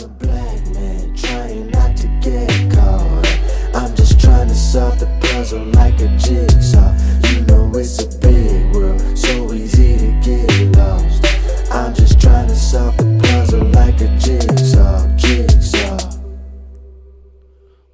I'm a black man trying not to get caught. I'm just trying to solve the puzzle like a jigsaw. You know it's a big world, so easy to get lost. I'm just trying to solve the puzzle like a jigsaw, jigsaw.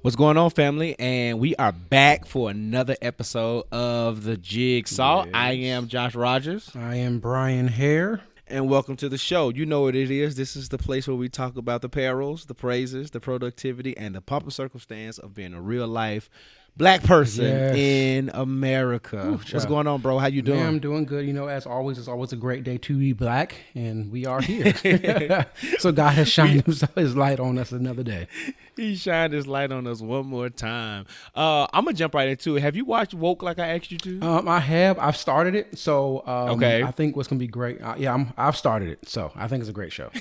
What's going on, family? And we are back for another episode of the Jigsaw. I am Josh Rogers, I am Brian Hare. And welcome to the show. You know what it is. This is the place where we talk about the perils, the praises, the productivity, and the pump and circumstance of being a real life black person Yes. in America. What's going on, bro? How you doing? Man, I'm doing good. You know, as always, it's always a great day to be black, and we are here. so God has shined his, his light on us another day. He shined his light on us one more time. Uh, I'm gonna jump right into it. Have you watched Woke like I asked you to? Um, I have. I've started it. So um, Okay. I think what's gonna be great. Uh, yeah, I'm, I've started it. So I think it's a great show.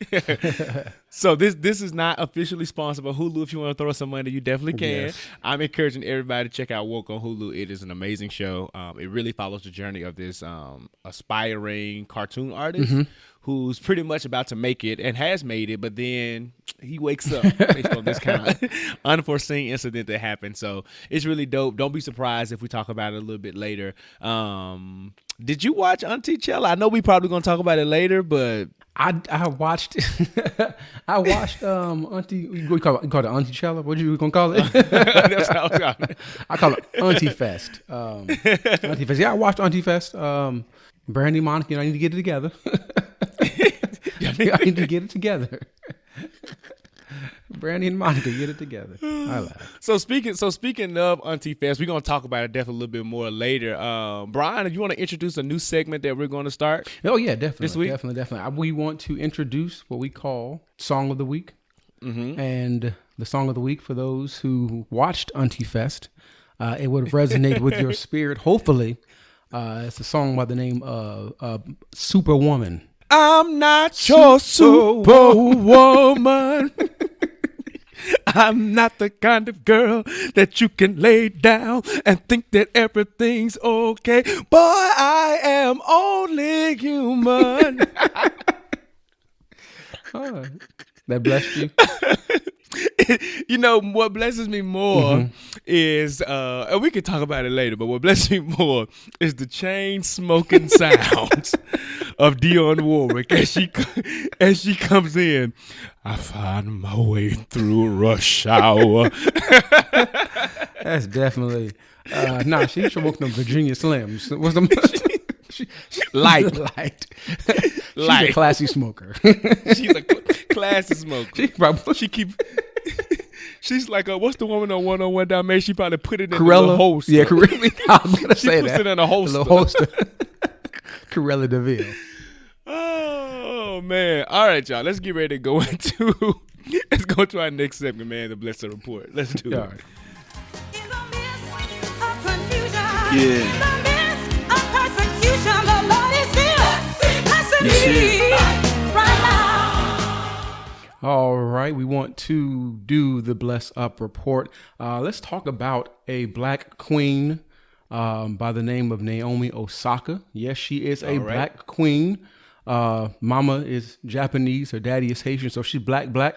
So this this is not officially sponsored by Hulu. If you want to throw some money, you definitely can. Yes. I'm encouraging everybody to check out Woke on Hulu. It is an amazing show. Um, it really follows the journey of this um, aspiring cartoon artist Mm-hmm. who's pretty much about to make it and has made it, but then he wakes up based on this kind of unforeseen incident that happened. So it's really dope. Don't be surprised if we talk about it a little bit later. Um, did you watch Auntie Chella? I know we probably gonna talk about it later, but I I watched I watched um Auntie what you call it, you call it Auntie Chella? What you gonna call it? I I call it Auntie Fest. Um, Auntie Fest. Yeah, I watched Auntie Fest. Um, Brandy, Monica, you know, I need to get it together. I need to get it together. Brandy and Monica, get it together. I laugh. So speaking, so speaking of Auntie Fest, we're gonna talk about it definitely a little bit more later. Um, Brian, if you want to introduce a new segment that we're going to start, Oh yeah, definitely, This week? definitely, definitely. We want to introduce what we call Song of the Week, Mm-hmm. and the Song of the Week for those who watched Auntie Fest, uh, it would resonate with your spirit. Hopefully, uh, it's a song by the name of uh, Superwoman. I'm not your superwoman. I'm not the kind of girl that you can lay down and think that everything's okay. Boy, I am only human. Oh, that blessed you. you know what blesses me more is uh and we can talk about it later but what blesses me more is the chain smoking sounds of Dionne Warwick as she as she comes in I find my way through rush hour That's definitely. Uh, nah, she should work them Virginia Slims. What's them? She, she, Light. light. She's a Light. classy smoker. she's a cl- classy smoker she probably she keep she's like a, what's the woman on 101 down May she probably put it in Cruella. the holster Yeah, Cruella. I was gonna She say puts that. it in a holster. little holster. Cruella de Vil. Oh man! All right, y'all. Let's get ready to go into. let's go to our next segment, man. The Blessed Report. Let's do All it. right. In the midst of confusion, Yeah. In the midst of persecution, the Lord is still blessing me right now. All right, we want to do the Bless Up report. Uh, let's talk about a black queen um, by the name of Naomi Osaka. Yes, she is a right. black queen. Uh, mama is Japanese, her daddy is Haitian, so she's black, black.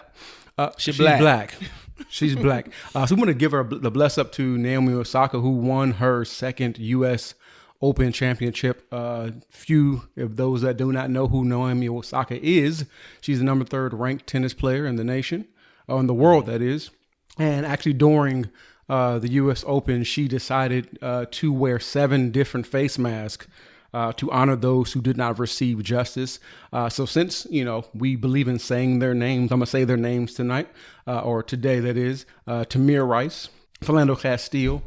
Uh, she's black. black. She's black. Uh, so we want to give her the bless up to Naomi Osaka, who won her second U.S. Open Championship. Uh, few of those that do not know who Naomi Osaka is, she's the number third ranked tennis player in the nation, or in the world, that is. And actually, during uh, the U.S. Open, she decided uh, to wear seven different face masks uh, to honor those who did not receive justice. Uh, so, since you know we believe in saying their names, I'm gonna say their names tonight uh, or today. That is uh, Tamir Rice, Philando Castile,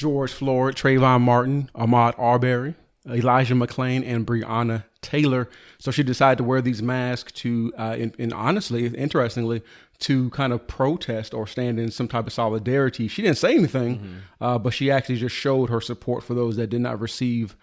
George Floyd, Trayvon Martin, Ahmaud Arbery, Elijah McClain, and Breonna Taylor. So she decided to wear these masks to, uh, and, and honestly, interestingly, to kind of protest or stand in some type of solidarity. She didn't say anything, uh, but she actually just showed her support for those that did not receive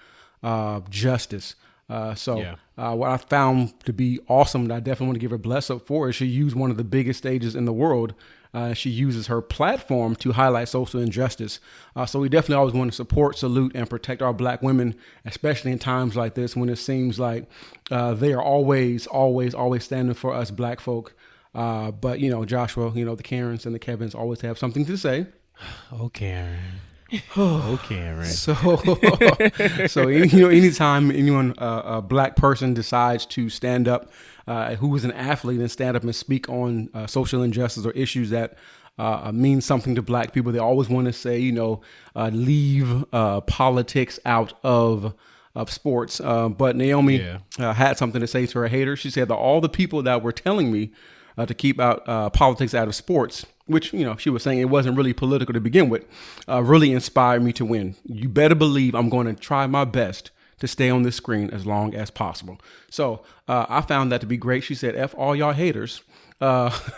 uh, justice. Uh, so Yeah. uh, what I found to be awesome, and I definitely want to give her bless up for, is she used one of the biggest stages in the world. Uh, she uses her platform to highlight social injustice. Uh, so we definitely always want to support, salute, and protect our black women, especially in times like this when it seems like uh, they are always, always, always standing for us black folk. Uh, but you know, Joshua, you know, the Karens and the Kevins always have something to say. Oh, Karen. oh, Karen. So, so you know, anytime anyone, uh, a black person decides to stand up, uh, who is an athlete and stand up and speak on uh, social injustice or issues that uh, mean something to black people, they always want to say, you know, uh, leave uh, politics out of of sports. Uh, but Naomi Yeah. uh, had something to say to her haters. She said that all the people that were telling me uh, to keep out uh, politics out of sports, which you know she was saying it wasn't really political to begin with, uh, really inspired me to win. You better believe I'm going to try my best to stay on this screen as long as possible. So uh, I found that to be great. She said, "F all y'all haters." Uh,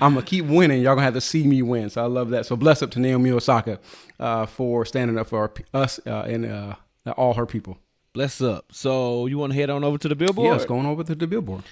I'm gonna keep winning. Y'all gonna have to see me win. So I love that. So bless up to Naomi Osaka uh, for standing up for our, us uh, and uh, all her people. Bless up. So you want to head on over to the billboard? Yes, going over to the billboard.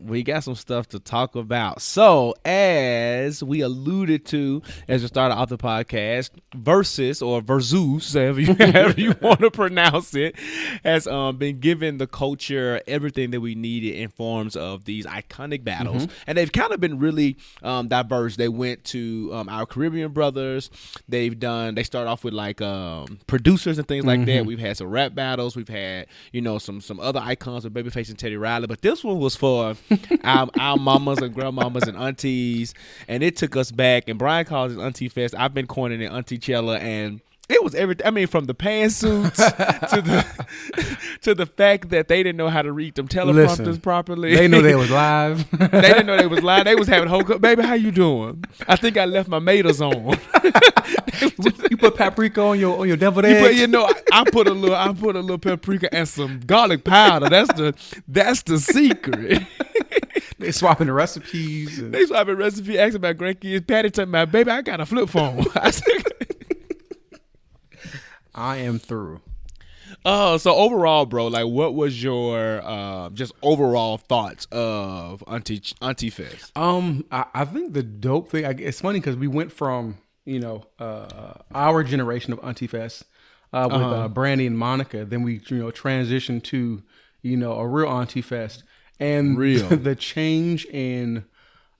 We got some stuff to talk about. So, as we alluded to as we started off the podcast, Versus or Versus, however you, however you want to pronounce it, has um, been given the culture everything that we needed in forms of these iconic battles, and they've kind of been really um, diverse. They went to um, our Caribbean brothers. They've done. They start off with like um, producers and things like that. We've had some rap battles. We've had you know some some other icons with Babyface and Teddy Riley, but this one was for our, our mamas and grandmamas and aunties, and it took us back. And Brian calls it Auntie Fest. I've been coining it Auntie Chella, and it was everything. I mean, from the pantsuits to the to the fact that they didn't know how to read them teleprompters Listen, properly. They knew they was live. they didn't know they was live. They was having whole baby. How you doing? I think I left my maters on. you put paprika on your on your deviled You, eggs. put, you know, I, I put a little, I put a little paprika and some garlic powder. That's the, that's the secret. they swapping the recipes. and- they swapping recipe, asking about grandkids. Patti told me, baby, I got a flip phone. I am through. oh, so overall, bro, like, what was your uh, just overall thoughts of Auntie Auntie Fest? Um, I, I think the dope thing. I, it's funny because we went from you know uh, our generation of Auntie Fest uh, with uh Brandy and Monica, then we you know transitioned to you know a real Auntie Fest, and Real. the change in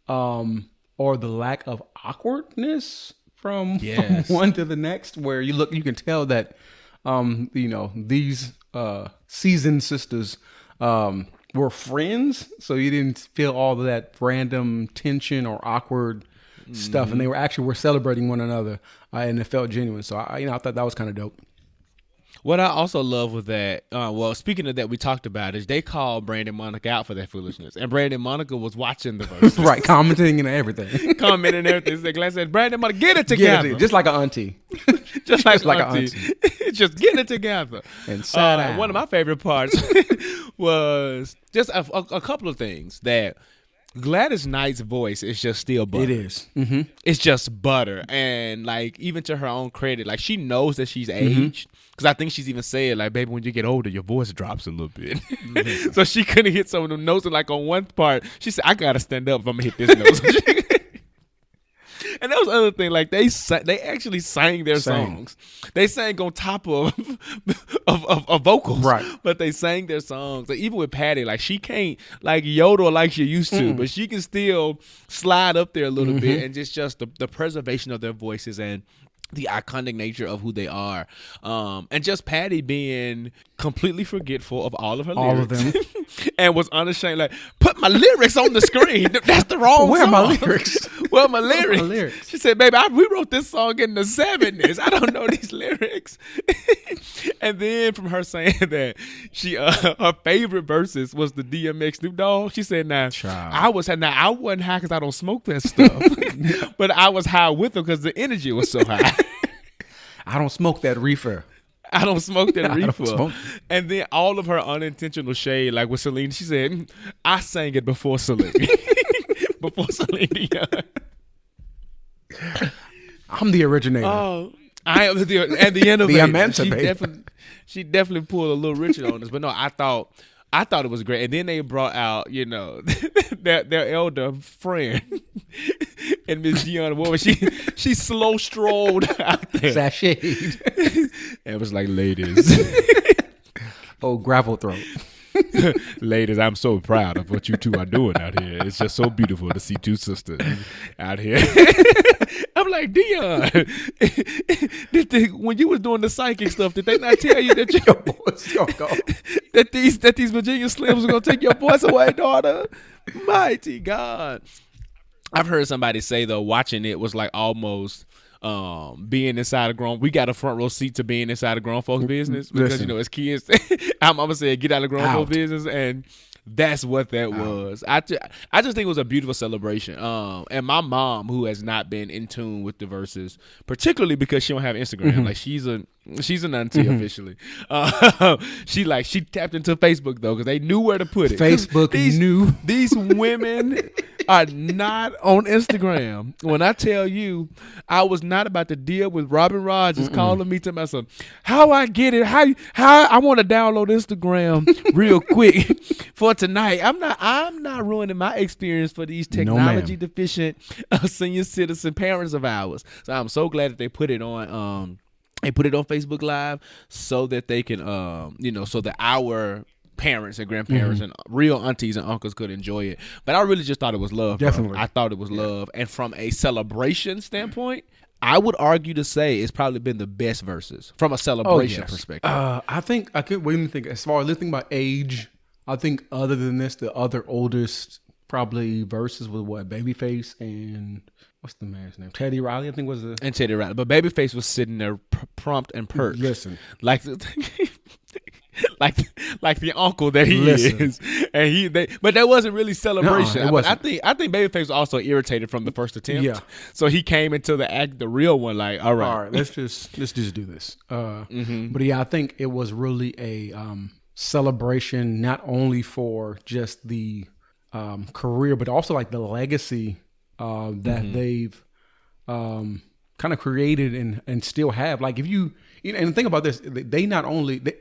um or the lack of awkwardness from Yes. one to the next, where you look, you can tell that um you know these uh seasoned sisters um were friends, so you didn't feel all of that random tension or awkward stuff, and they were actually were celebrating one another, uh, and it felt genuine. So I, you know, I thought that was kind of dope. What I also love with that, uh, well, speaking of that, we talked about is they called Brandy and Monica out for that foolishness, and Brandy and Monica was watching the verse, right, commenting and everything. commenting and everything. Glenn said, "Brandy and Monica, get it together, just like an auntie. just like, just like a auntie. just get it together." And Uh, one of my favorite parts was just a, a, a couple of things that Gladys Knight's voice is just still butter. It is. Mm-hmm. It's just butter, and like even to her own credit, like she knows that she's Mm-hmm. aged. Because I think she's even said, like, baby, when you get older, your voice drops a little bit. Mm-hmm. so she couldn't hit some of them notes. And like on one part, she said, I gotta stand up if I'm gonna hit this note. And that was the other thing. Like they they actually sang their Sang. songs. They sang on top of of, of, of vocals, Right. But they sang their songs. Like, even with Patti, like she can't like yodel like she used to, but she can still slide up there a little bit, and just just the, the preservation of their voices and the iconic nature of who they are, um, and just Patti being completely forgetful of all of her All of lyrics, them. and was unashamed. Like, put my lyrics on the screen. That's the wrong. Where are my lyrics? Where are my lyrics? lyrics? She said, "Baby, I, we wrote this song in the seventies. I don't know these lyrics." and then from her saying that she uh, her favorite verses was the DMX Snoop Dogg. She said, "Now Child. I was now I wasn't high because I don't smoke that stuff, but I was high with them because the energy was so high." I don't smoke that reefer. I don't smoke that reefer. And then all of her unintentional shade, like with Celine, she said, "Mm, I sang it before Celine. before Celine Dion. I'm the originator. Oh, I am the and the innovator. She emancipator. definitely, she definitely pulled a little Richard on us. But no, I thought I thought it was great. And then they brought out, you know, their their elder friend and Miss Gianna Woman. She she slow strolled out there. Sashayed. And it was like, ladies. oh, gravel throat. Ladies, I'm so proud of what you two are doing out here. It's just so beautiful to see two sisters out here. I'm like Dionne. when you was doing the psychic stuff, did they not tell you that your Boys, yo, go. that these that these Virginia Slims were gonna take your voice away, daughter? Mighty God. I've heard somebody say though, watching it was like almost um being inside a grown we got a front row seat to being inside a grown folks business because Listen. you know as kids I'm, I'm gonna say get out of grown Out. folks business and that's what that was. I, ju- I just think it was a beautiful celebration. Um, and my mom, who has not been in tune with the verses, particularly because she don't have Instagram, Mm-hmm. like she's a she's an auntie officially. Uh, she like she tapped into Facebook though because they knew where to put it. Facebook these, knew. these women are not on Instagram. When I tell you, I was not about to deal with Robin Rogers calling me to myself. How I get it? How how I want to download Instagram real quick for tonight. I'm not I'm not ruining my experience for these No, technology deficient uh, senior citizen parents of ours. So I'm so glad that they put it on. Um, they put it on Facebook Live so that they can, um, you know, so that our parents and grandparents Mm-hmm. and real aunties and uncles could enjoy it. But I really just thought it was love. bro. Definitely. I thought it was love. And from a celebration standpoint, I would argue to say it's probably been the best verses from a celebration perspective. Uh, I think I could. Wait, let me think. As far as listening about age, I think other than this, the other oldest probably verses was what Babyface and what's the man's name? Teddy Riley. I think was the. and Teddy Riley. But Babyface was sitting there pr- prompt and perked. Listen. Like the like like the uncle that he Listen. is. And he they but that wasn't really celebration. But I wasn't. think I think Babyface was also irritated from the first attempt. Yeah. So he came into the act the real one like, all right. All right, let's just let's just do this. Uh, Mm-hmm. But yeah, I think it was really a um, celebration not only for just the um, career, but also like the legacy uh, that Mm-hmm. they've um, kind of created and and still have. Like if you, you and think about this, they not only they,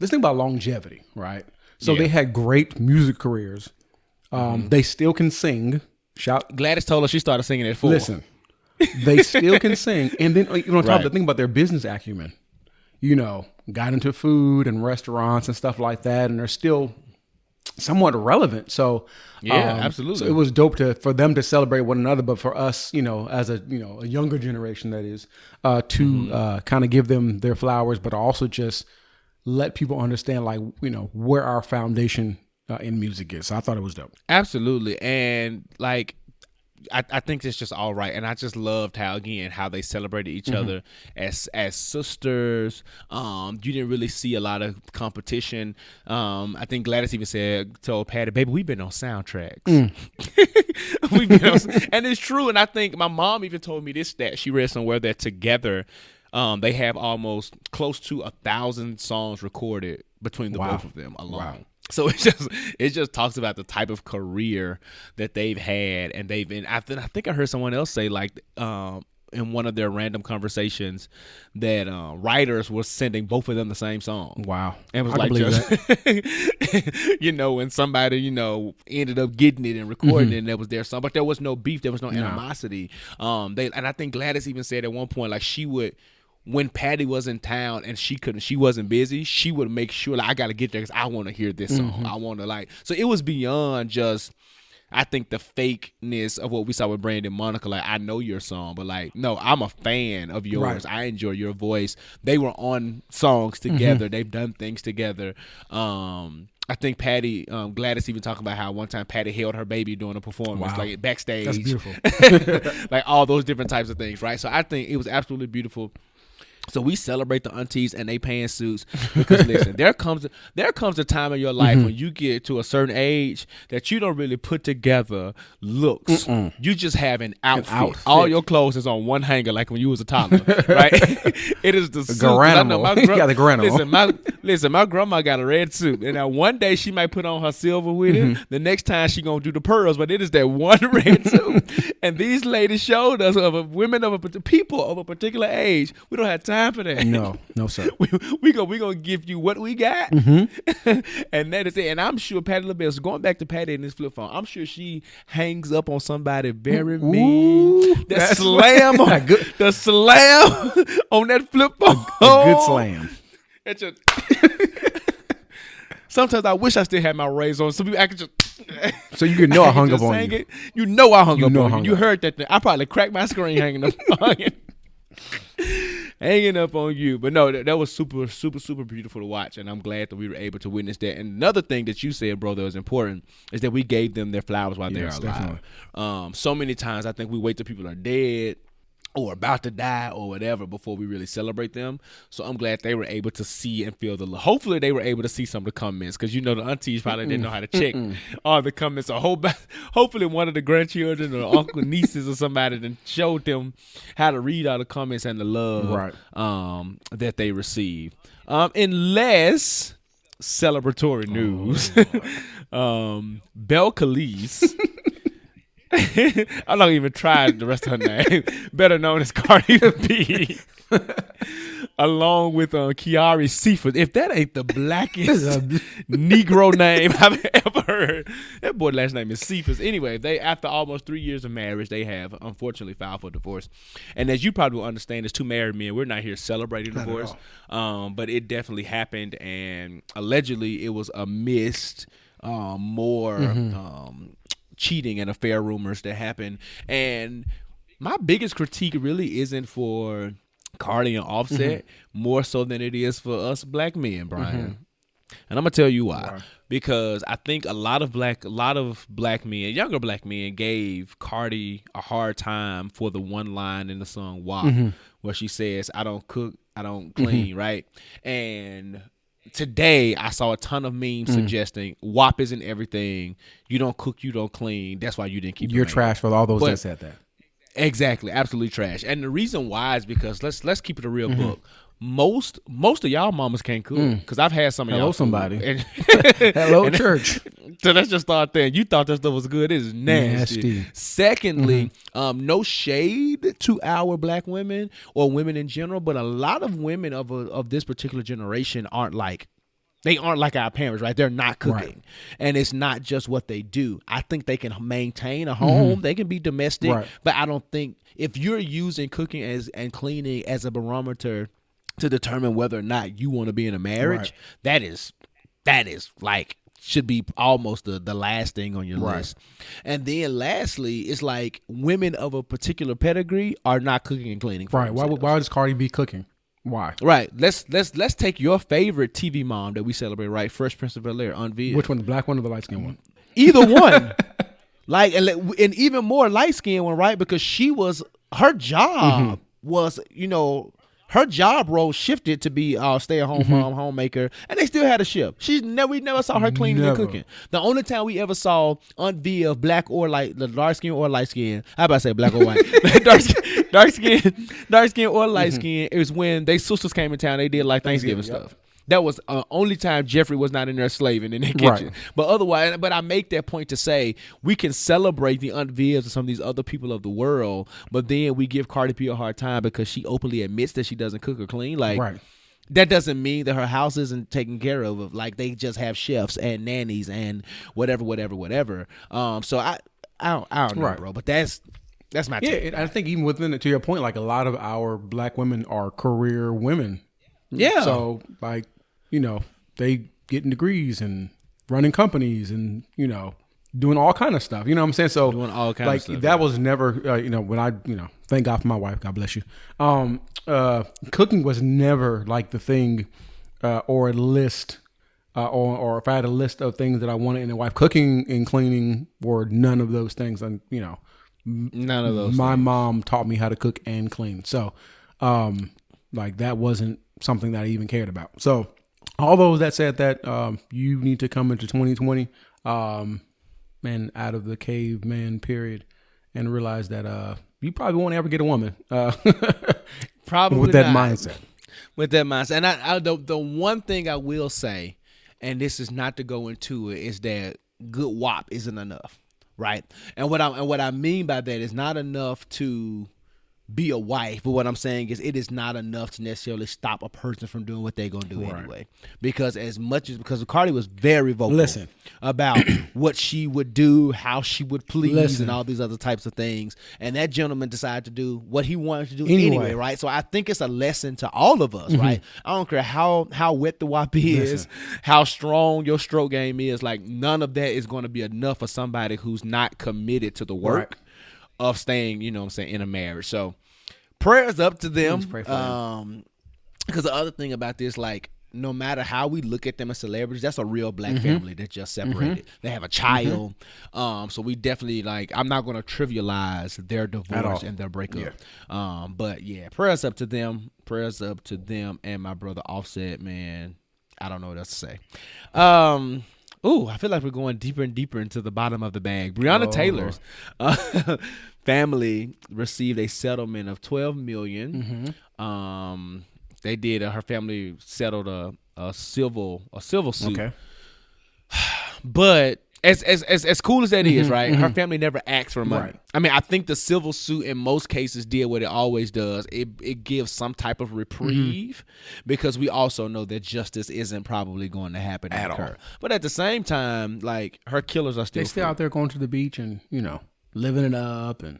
let's think about longevity, right? So Yeah. they had great music careers. Um, Mm-hmm. They still can sing. Shout Gladys told us she started singing at four. Listen, they still can sing, and then you know, on top of the thing about their business acumen, you know, got into food and restaurants and stuff like that, and they're still somewhat relevant. So Yeah, um, absolutely. So it was dope to for them to celebrate one another, but for us, you know, as a you know a younger generation that is, uh, to Mm-hmm. uh, kind of give them their flowers, but also just let people understand like you know where our foundation uh, in music is. So I thought it was dope. Absolutely. And like I, I think it's just all right. And I just loved how again how they celebrated each Mm-hmm. other as as sisters. Um, you didn't really see a lot of competition. Um, I think Gladys even said told Patti, baby, we've been on soundtracks. Mm. we've been on, and it's true. And I think my mom even told me this that She read somewhere that together um, they have almost close to a thousand songs recorded between the Wow. both of them alone. So it just it just talks about the type of career that they've had, and they've been. I think I think I heard someone else say like um, in one of their random conversations that uh, writers were sending both of them the same song. Wow, And it was I like just, you know, when somebody, you know, ended up getting it and recording it and there was their song, but there was no beef, there was no animosity. Um they and I think Gladys even said at one point like she would when Patti was in town and she couldn't, she wasn't busy. She would make sure like I got to get there because I want to hear this song. I want to like. So it was beyond just. I think the fakeness of what we saw with Brandy and Monica, like I know your song, but like no, I'm a fan of yours. Right. I enjoy your voice. They were on songs together. They've done things together. Um, I think Patti um, Gladys even talking about how one time Patti held her baby during a performance, Wow. like backstage. That's beautiful. like all those different types of things, right? So I think it was absolutely beautiful. So we celebrate the aunties and they pantsuits because listen, there comes there comes a time in your life when you get to a certain age that you don't really put together looks. You just have an outfit. outfit. All your clothes is on one hanger, like when you was a toddler, right? it is the suit. 'Cause I know my Garanimal. Yeah, the Garanimal. Listen, my listen, my grandma got a red suit, and now one day she might put on her silver with Mm-hmm. it. The next time she gonna do the pearls, but it is that one red suit. and these ladies showed us of a, women of a people of a particular age. We don't have time that. No, no, sir. We we go we gonna give you what we got, Mm-hmm. and that is it. And I'm sure Patti LaBelle. So going back to Patti and this flip phone, I'm sure she hangs up on somebody very mean. The slam, on, Good- the slam on that flip phone. A good slam. Sometimes I wish I still had my rays on. Some people I could just. So you could know I hung up on you. it. You know I hung You up know I on hung you. You heard that thing. I probably cracked my screen hanging up, hanging, up on you. But no, that, that was super, super, super beautiful to watch, and I'm glad that we were able to witness that. And another thing that you said, bro, that was important is that we gave them their flowers while Yes, they're alive. Um, so many times I think we wait till people are dead or about to die or whatever before we really celebrate them. So I'm glad they were able to see and feel the. Hopefully they were able to see some of the comments because you know the aunties probably didn't know how to check all the comments. So hope, hopefully one of the grandchildren or uncle nieces or somebody then showed them how to read all the comments and the love Right. um, that they received. Um, in less celebratory news, um, Belcalis. I'm not even trying the rest of her name. Better known as Cardi B. Along with uh, Kiari Cephus. If that ain't the blackest Negro name I've ever heard. That boy last name is Cephus. Anyway, they after almost three years of marriage, they have unfortunately filed for divorce. And as you probably will understand, as two married men, we're not here celebrating Not divorce. Um, but it definitely happened and allegedly it was amidst um, more um, cheating and affair rumors that happen. And my biggest critique really isn't for Cardi and Offset mm-hmm. more so than it is for us black men, mm-hmm. Brian. And I'm gonna tell you why. Because I think a lot of black a lot of black men, younger black men, gave Cardi a hard time for the one line in the song WAP mm-hmm. where she says, I don't cook, I don't clean, right? And today I saw a ton of memes mm. suggesting WAP isn't everything. You don't cook, you don't clean. That's why you didn't keep You're your trash for all those But- that said that. Exactly, absolutely trash. And the reason why is because let's let's keep it a real Mm-hmm. book. Most most of y'all mamas can't cook because I've had some of Mm. Hello, y'all somebody. And- Hello, and- church. so let's just start there. You thought that stuff was good. It is nasty. Nasty. Mm-hmm. Secondly, um, no shade to our black women or women in general, but a lot of women of a, of this particular generation aren't like they aren't like our parents, right? They're not cooking. Right. And it's not just what they do. I think they can maintain a home, they can be domestic, Mm-hmm. Right. but I don't think if you're using cooking as and cleaning as a barometer to determine whether or not you want to be in a marriage, Right. that is that is like should be almost the, the last thing on your Right. list. And then lastly, it's like women of a particular pedigree are not cooking and cleaning. Right. Why, themselves. why does Cardi be cooking? Why? Right. Let's let's let's take your favorite TV mom that we celebrate, right? Fresh Prince of Bel Air, Unveiled. Which one, the black one or the light skinned one? Either one. like and, and even more light skinned one, right? Because she was her job mm-hmm. was, you know, her job role shifted to be uh stay at home mom, homemaker, and they still had a shift. She's never we never saw her cleaning and cooking. The only time we ever saw Aunt V of black or light the dark skin or light skin, How about to say black or white. dark skin dark skin dark skin or light skin is when they sisters came in town, they did like Thanksgiving, Thanksgiving, stuff. That was uh, only time Geoffrey was not in there slaving in the kitchen. Right. But otherwise, but I make that point to say we can celebrate the Aunt Vivs and some of these other people of the world, but then we give Cardi B a hard time because she openly admits that she doesn't cook or clean. Like, Right. that doesn't mean that her house isn't taken care of. Like they just have chefs and nannies and whatever, whatever, whatever. Um, so I, I don't, I don't know, Right. bro. But that's that's my Yeah, take. I think even within it, to your point, like a lot of our black women are career women. Yeah. So, like, you know, they getting degrees and running companies and you know doing all kind of stuff. You know what I'm saying? So Doing all kind of like, stuff, That was never, uh, you know, when I, you know, thank God for my wife. God bless you. Um, uh, cooking was never like the thing, uh, or a list. Uh, or, or if I had a list of things that I wanted in a wife, cooking and cleaning were none of those things. And you know, None of those. my mom taught me how to cook and clean. So, um, like that wasn't something that I even cared about. So, all those that said that, um, you need to come into 2020, um, and out of the caveman period, and realize that uh, you probably won't ever get a woman uh, Probably with that not. mindset. with that mindset. And I, I the, the one thing I will say, and this is not to go into it, is that good WAP isn't enough, right? And what I and what I mean by that is not enough to be a wife. But what I'm saying is, it is not enough to necessarily stop a person from doing what they're gonna do anyway. Because as much as because Cardi was very vocal Listen. about what she would do, how she would please, Listen. and all these other types of things, and that gentleman decided to do what he wanted to do Anyway. anyway, right? So I think it's a lesson to all of us, mm-hmm. right? I don't care how how wet the WAP is, how strong your stroke game is. Like none of that is going to be enough for somebody who's not committed to the work of staying, you know, what I'm saying in a marriage. So prayers up to them. pray for um, because the other thing about this, like. No matter how we look at them as celebrities, that's a real black Mm-hmm. family that just separated. They have a child, um. So we definitely like. I'm not going to trivialize their divorce and their breakup. Um, but yeah, prayers up to them. Prayers up to them and my brother Offset. Man, I don't know what else to say. Um, ooh, I feel like we're going deeper and deeper into the bottom of the bag. Breonna Taylor's uh, family received a settlement of twelve million. Um, they did. Uh, her family settled a, a civil a civil suit. Okay. But as as as, as cool as that is, mm-hmm, right? Her mm-hmm. family never asked for money. Right. I mean, I think the civil suit in most cases did what it always does. It it gives some type of reprieve mm-hmm. because we also know that justice isn't probably going to happen at all. her. But at the same time, like her killers are still They still free. out there going to the beach and you know living it up, and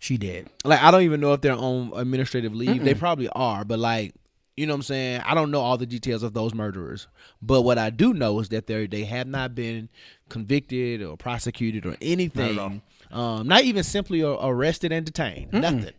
she dead. like I don't even know if they're on administrative leave. They probably are, but like you know what I'm saying? I don't know all the details of those murderers. But what I do know is that they they have not been convicted or prosecuted or anything. Um, not even simply arrested and detained. Nothing.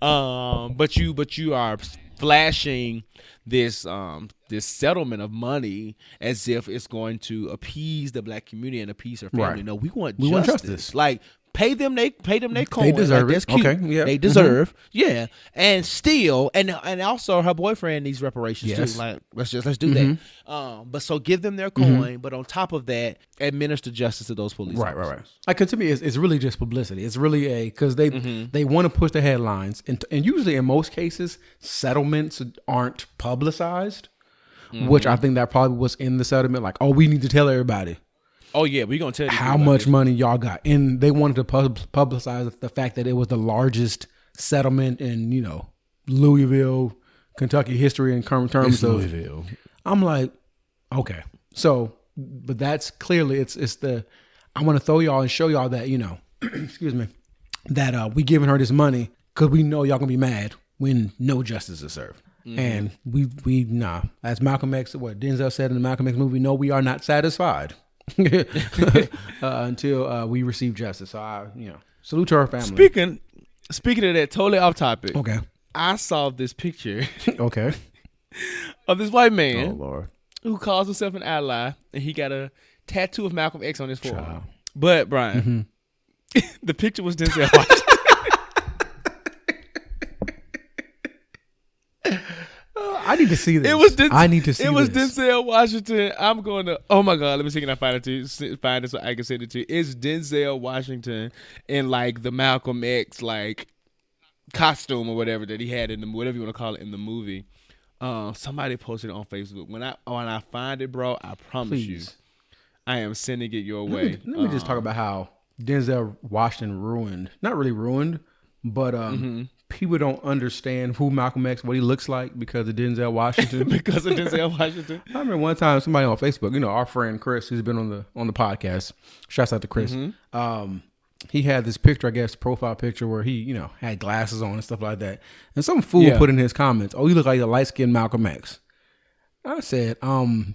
um, but you but you are flashing this um this settlement of money as if it's going to appease the black community and appease her family. Right. No, we want We want justice. justice. Like pay them they pay them they coin. They deserve like, it. Okay, yeah. They deserve. Yeah. And still and and also her boyfriend needs reparations Yes. Mm-hmm. too. Like let's just let's do that. Um but so give them their coin, but on top of that, administer justice to those police. Right, right, officers. right. Like 'cause to me, it's, it's really just publicity. It's really a because they Mm-hmm. they want to push the headlines, and and usually in most cases, settlements aren't publicized. Mm-hmm. Which I think that probably was in the settlement. Like, oh, we need to tell everybody Oh yeah, we're gonna tell you how much money y'all got, and they wanted to pub- publicize the fact that it was the largest settlement in you know Louisville, Kentucky history in term- terms of Louisville. I'm like, okay. So, but that's clearly it's it's the I want to throw y'all and show y'all that you know, excuse me, that uh we giving her this money because we know y'all gonna be mad when no justice is served. And we we nah, as Malcolm X, what Denzel said in the Malcolm X movie, no, we are not satisfied uh, until uh, we receive justice. So I, you know, salute to our family. Speaking speaking of that, totally off topic. okay, I saw this picture okay. of this white man Lord, who calls himself an ally, and he got a tattoo of Malcolm X on his forearm. Child. But Brian, Mm-hmm. the picture was Denzel Washington. I need to see this. It was Denzel, I need to see. It was this. Denzel Washington. I'm going to. Oh my god! Let me see. Can I find it to you? Find it so I can send it to you. It's Denzel Washington in like the Malcolm X like costume or whatever that he had in the whatever you want to call it in the movie. Um, somebody posted it on Facebook. When I when I find it, bro, I promise you, I am sending it your way. Let me just talk about how Denzel Washington ruined, not really ruined, but um, Mm-hmm. People don't understand who Malcolm X, what he looks like because of Denzel Washington. because of Denzel Washington. I remember one time somebody on Facebook, you know, our friend Chris, who's been on the on the podcast. Shouts out to Chris. Mm-hmm. Um, he had this picture, I guess, profile picture where he, you know, had glasses on and stuff like that. And some fool Yeah. put in his comments, "Oh, you look like a light skinned Malcolm X." I said, um,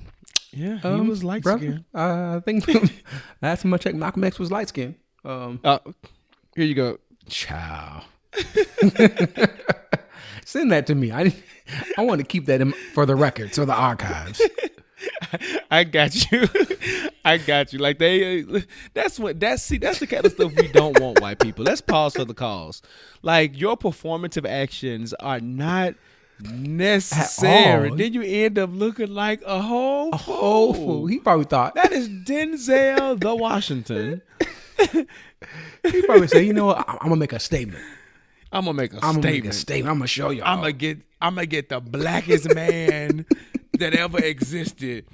Yeah, he um, was light skinned. I think last time I checked, Malcolm X was light skinned. Um, Uh, here you go. Ciao. Send that to me. I I want to keep that in, for the records or the archives. I got you. I got you. Like they, that's what that's see that's the kind of stuff we don't want white people. Let's pause for the cause. Like your performative actions are not necessary. Then you end up looking like a whole Oh, fool. fool. he probably thought That is Denzel the Washington. he probably said, you know what? I'm gonna make a statement. I'm gonna make a I'm gonna make a statement. I'm gonna show y'all. I'm gonna get I'm gonna get the blackest man that ever existed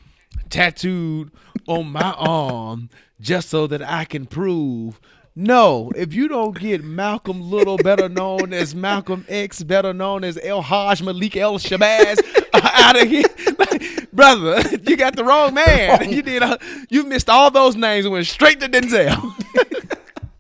tattooed on my arm just so that I can prove No, if you don't get Malcolm Little, better known as Malcolm X, better known as El Haj Malik El Shabazz, out of here, like, brother, you got the wrong man. You did. A, you missed all those names and went straight to Denzel.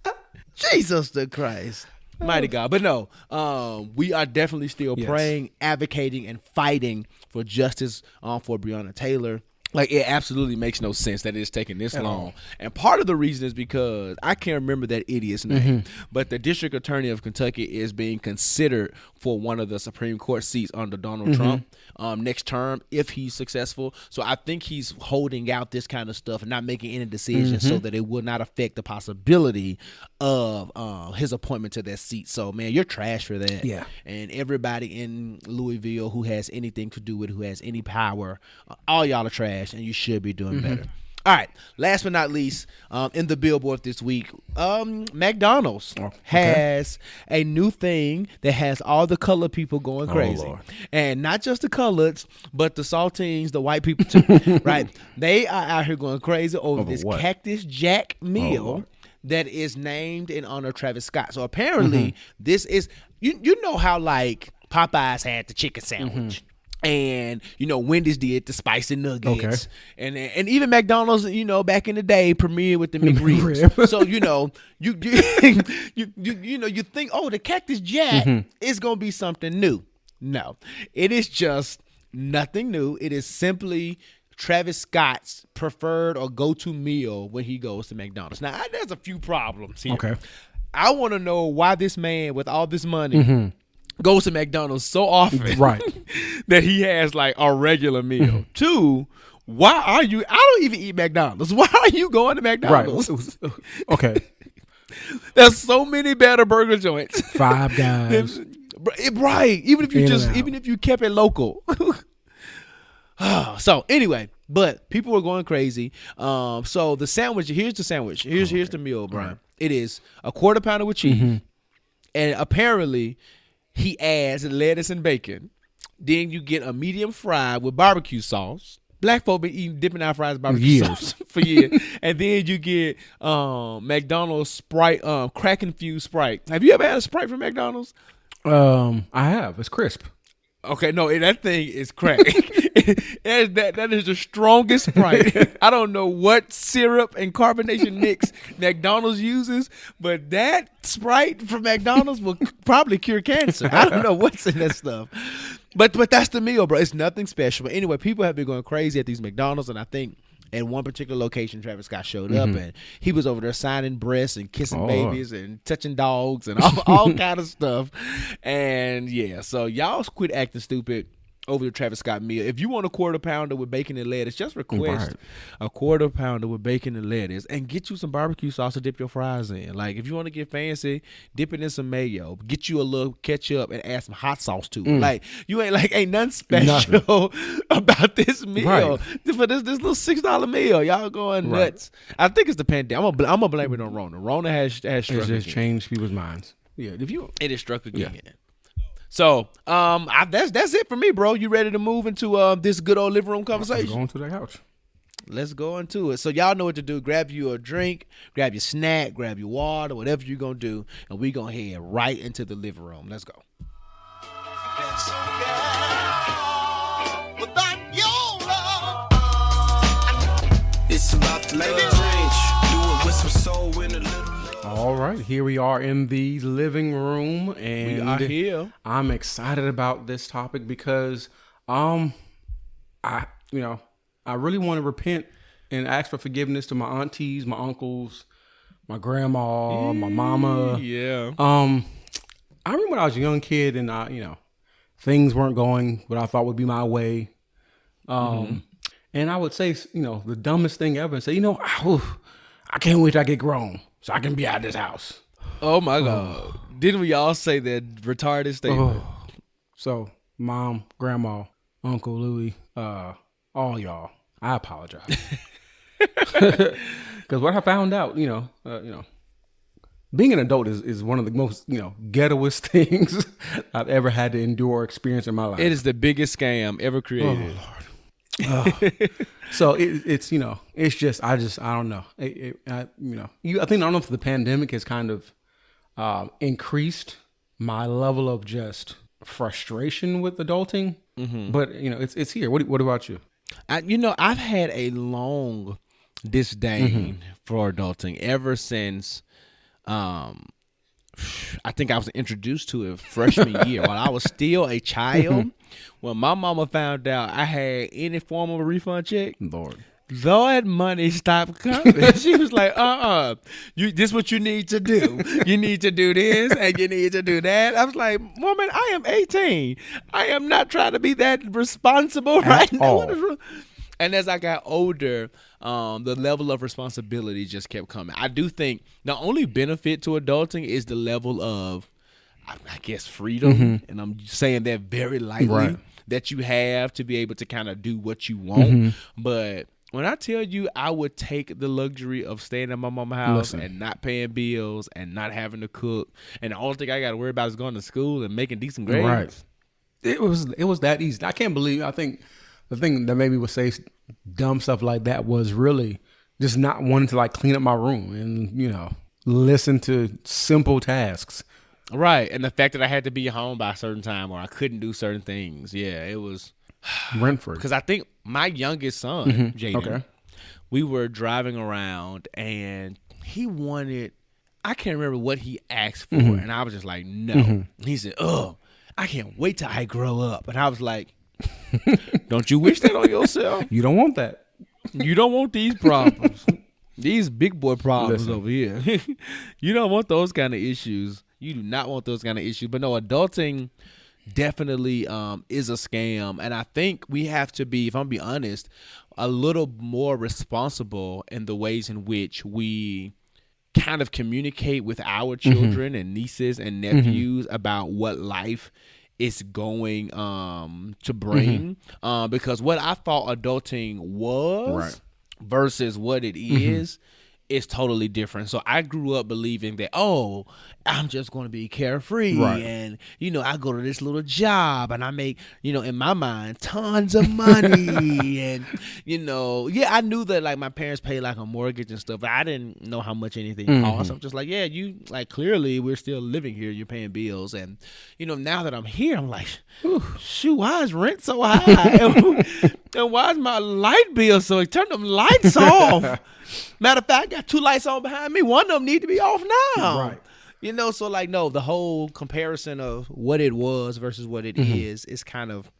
Jesus the Christ. Mighty God. But no, um, we are definitely still Yes. praying, advocating, and fighting for justice um, for Breonna Taylor. Like it absolutely makes no sense that it's taking this long. And part of the reason is because I can't remember that idiot's name, but the district attorney of Kentucky is being considered for one of the Supreme Court seats under Donald Trump um, next term if he's successful. So I think he's holding out this kind of stuff and not making any decisions so that it will not affect the possibility of uh, his appointment to that seat. So man, you're trash for that. Yeah. And everybody in Louisville who has anything to do with, who has any power, uh, all y'all are trash, and you should be doing better. All right. Last but not least, um, in the billboard this week, um, McDonald's has a new thing that has all the colored people going crazy, Lord. and not just the coloreds, but the saltines, the white people too. right? They are out here going crazy over, Over this what? Cactus Jack meal Lord. that is named in honor of Travis Scott. So apparently, this is you. You know how like Popeyes had the chicken sandwich. And you know Wendy's did the spicy nuggets, Okay. and and even McDonald's, you know, back in the day, premiered with the McRibs. so you know, you you, you you you know, you think, oh, the Cactus Jack mm-hmm. is gonna be something new. No, it is just nothing new. It is simply Travis Scott's preferred or go-to meal when he goes to McDonald's. Now, I- there's a few problems here. Okay. I want to know why this man with all this money mm-hmm. Goes to McDonald's so often, Mm-hmm. Right. that he has like a regular meal. Two, why are you? I don't even eat McDonald's. Why are you going to McDonald's? Right. Okay. There's so many better burger joints. Five guys. right. Even if you In just, even if you kept it local. so anyway, but people were going crazy. Um, so the sandwich. Here's the sandwich. Here's here's the meal, Brian. It is a quarter pounder with cheese, Mm-hmm. and apparently he adds lettuce and bacon. Then you get a medium fry with barbecue sauce. Black folk been eating dipping our fries barbecue Years. sauce for years, and then you get um, McDonald's Sprite, um, crack infused Sprite. Have you ever had a Sprite from McDonald's? Um, I have. It's crisp. Okay, no, that thing is crack. that, is- that that is the strongest Sprite. I don't know what syrup and carbonation mix McDonald's uses, but that Sprite from McDonald's will probably cure cancer. I don't know what's in that stuff. But but that's the meal, bro. It's nothing special. But anyway, people have been going crazy at these McDonald's, and I think at one particular location, Travis Scott showed up, mm-hmm. and he was over there signing breasts and kissing Oh. babies and touching dogs and all, all kind of stuff. And yeah, so y'all quit acting stupid over the Travis Scott meal. If you want a quarter pounder with bacon and lettuce, just mm, request Right. a quarter pounder with bacon and lettuce and get you some barbecue sauce to dip your fries in. Like if you want to get fancy, dip it in some mayo. Get you a little ketchup and add some hot sauce to it. Mm. Like you ain't like ain't nothing special about this meal. Right. For this this little six dollar meal, y'all going Right. nuts. I think it's the pandemic. I'm gonna, I'm gonna blame it on Rona. Rona has has struck It's just again. changed people's minds. Yeah. If you It is struck again. So, um, I, that's that's it for me, bro. You ready to move into uh, this good old living room conversation? going to the couch. Let's go into it. So y'all know what to do. Grab you a drink, grab your snack, grab your water, whatever you're gonna do, and we gonna head right into the living room. Let's go. Right, here we are in the living room, and We are here. I'm excited about this topic because, um, I you know I really want to repent and ask for forgiveness to my aunties, my uncles, my grandma, my mama. Yeah. Um, I remember when I was a young kid and I, you know, things weren't going what I thought would be my way. Um, and I would say, you know, the dumbest thing ever and say, you know, oof, I can't wait till I get grown so I can be out of this house. Oh my God! Didn't we all say that retarded statement? So, mom, grandma, Uncle Louie, uh, all y'all, I apologize. Because what I found out, you know, uh, you know, being an adult is, is one of the most, you know, ghettoest things I've ever had to endure or experience in my life. It is the biggest scam ever created. So it, it's you know it's just I just I don't know it, it, I, you know you I think I don't know if the pandemic has kind of um, increased my level of just frustration with adulting, but you know it's it's here. What what about you? I, you know, I've had a long disdain for adulting ever since. Um, I think I was introduced to it freshman year while I was still a child. When my mama found out I had any form of a refund check, Lord, Lord, money stopped coming. she was like, "Uh, uh you this is what you need to do. You need to do this and you need to do that." I was like, "Woman, I am 18. I am not trying to be that responsible right now." And as I got older, um, the level of responsibility just kept coming. I do think the only benefit to adulting is the level of, I I guess, freedom, mm-hmm. and I'm saying that very lightly Right. that you have to be able to kind of do what you want. Mm-hmm. But when I tell you I would take the luxury of staying at my mama's house Listen. and not paying bills and not having to cook, and the only thing I got to worry about is going to school and making decent grades. Right. it was it was that easy. I can't believe. I think the thing that made me would say dumb stuff like that was really just not wanting to like clean up my room and you know listen to simple tasks. Right. And the fact that I had to be home by a certain time or I couldn't do certain things. Yeah, it was Renford. because I think my youngest son, mm-hmm. Jaden, Okay. we were driving around and he wanted, I can't remember what he asked for. Mm-hmm. And I was just like, no. Mm-hmm. He said, oh, I can't wait till I grow up. And I was like, don't you wish that on yourself? You don't want that. You don't want these problems. these big boy problems Listen. over here. you don't want those kind of issues. You do not want those kind of issues. But no, adulting definitely um, is a scam. And I think we have to be, if I'm be honest, a little more responsible in the ways in which we kind of communicate with our children and nieces and nephews about what life is going um to bring um because what I thought adulting was Right. versus what it is is totally different. So I grew up believing that oh, I'm just going to be carefree Right. and you know, I go to this little job and I make, you know, in my mind tons of money and you know, yeah, I knew that like my parents pay like a mortgage and stuff, but I didn't know how much anything mm-hmm. cost. I'm just like, yeah, you like clearly we're still living here, you're paying bills and you know, now that I'm here, I'm like, shoot, why is rent so high? and, and why is my light bill so turn them lights off? Matter of fact, got two lights on behind me. One of them need to be off now. Right. You know, so like no, the whole comparison of what it was versus what it mm-hmm. is is kind of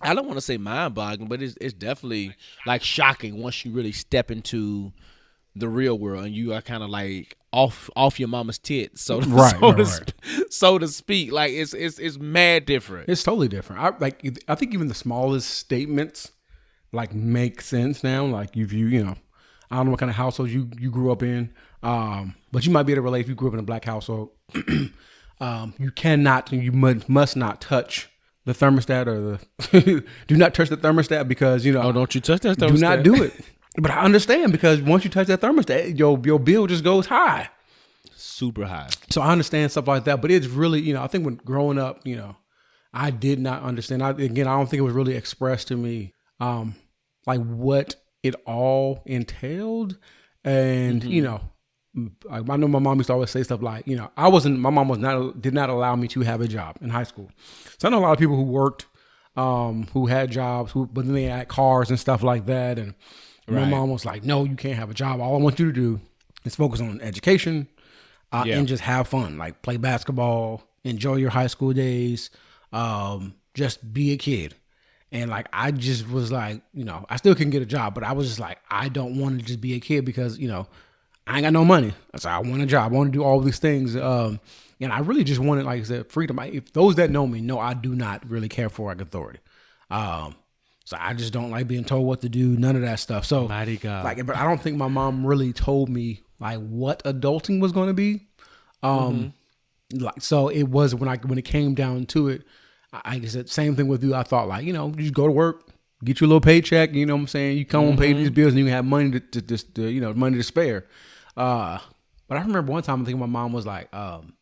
I don't want to say mind boggling, but it's it's definitely like shocking once you really step into the real world and you are kind of like off off your mama's tit, so Right, so, right, to, right. so to speak. Like it's it's it's mad different. It's totally different. I like. I think even the smallest statements like make sense now. Like if you, you know, I don't know what kind of household you you grew up in, um, but you might be able to relate if you grew up in a black household. um, you cannot, you must must not touch the thermostat or the. do not touch the thermostat because you know. oh, don't you touch that? Thermostat? Do not do it. But I understand because once you touch that thermostat, your your bill just goes high. Super high. So I understand stuff like that, but it's really, you know, I think when growing up, you know, I did not understand. I, again, I don't think it was really expressed to me, um, like what it all entailed, and you know, I, I know my mom used to always say stuff like, you know, I wasn't, my mom was not, did not allow me to have a job in high school. So I know a lot of people who worked, um, who had jobs, who, but then they had cars and stuff like that, and my mom was like, no, you can't have a job. All I want you to do is focus on education uh, Yeah. and just have fun. Like play basketball, enjoy your high school days, um, just be a kid. And like I just was like, you know, I still couldn't get a job, but I was just like, I don't want to just be a kid because you know, I ain't got no money. So I want a job. I want to do all these things. Um, and I really just wanted, like I said, freedom. I, if those that know me know, I do not really care for like authority. Um, so I just don't like being told what to do. None of that stuff. So Mighty God. like, but I don't think my mom really told me like what adulting was going to be. Um, like so it was when I when it came down to it. I, said same thing with you. I thought like you know you just go to work, get your little paycheck. You know what I'm saying? You come and pay these bills, and you have money to, to, to, to you know money to spare. Uh, but I remember one time I think my mom was like, um,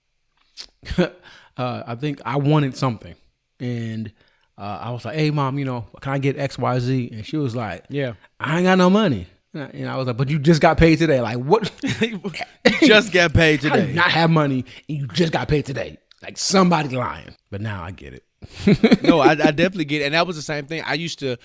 uh, I think I wanted something, and uh, I was like, "Hey, mom, you know, can I get X Y Z? And she was like, Yeah. I ain't got no money." And I, and I was like, "But you just got paid today. Like, what? Just got paid How do you today. not have money and you just got paid today? Like somebody lying." But now I get it. No, I, I definitely get it. And that was the same thing. I used to,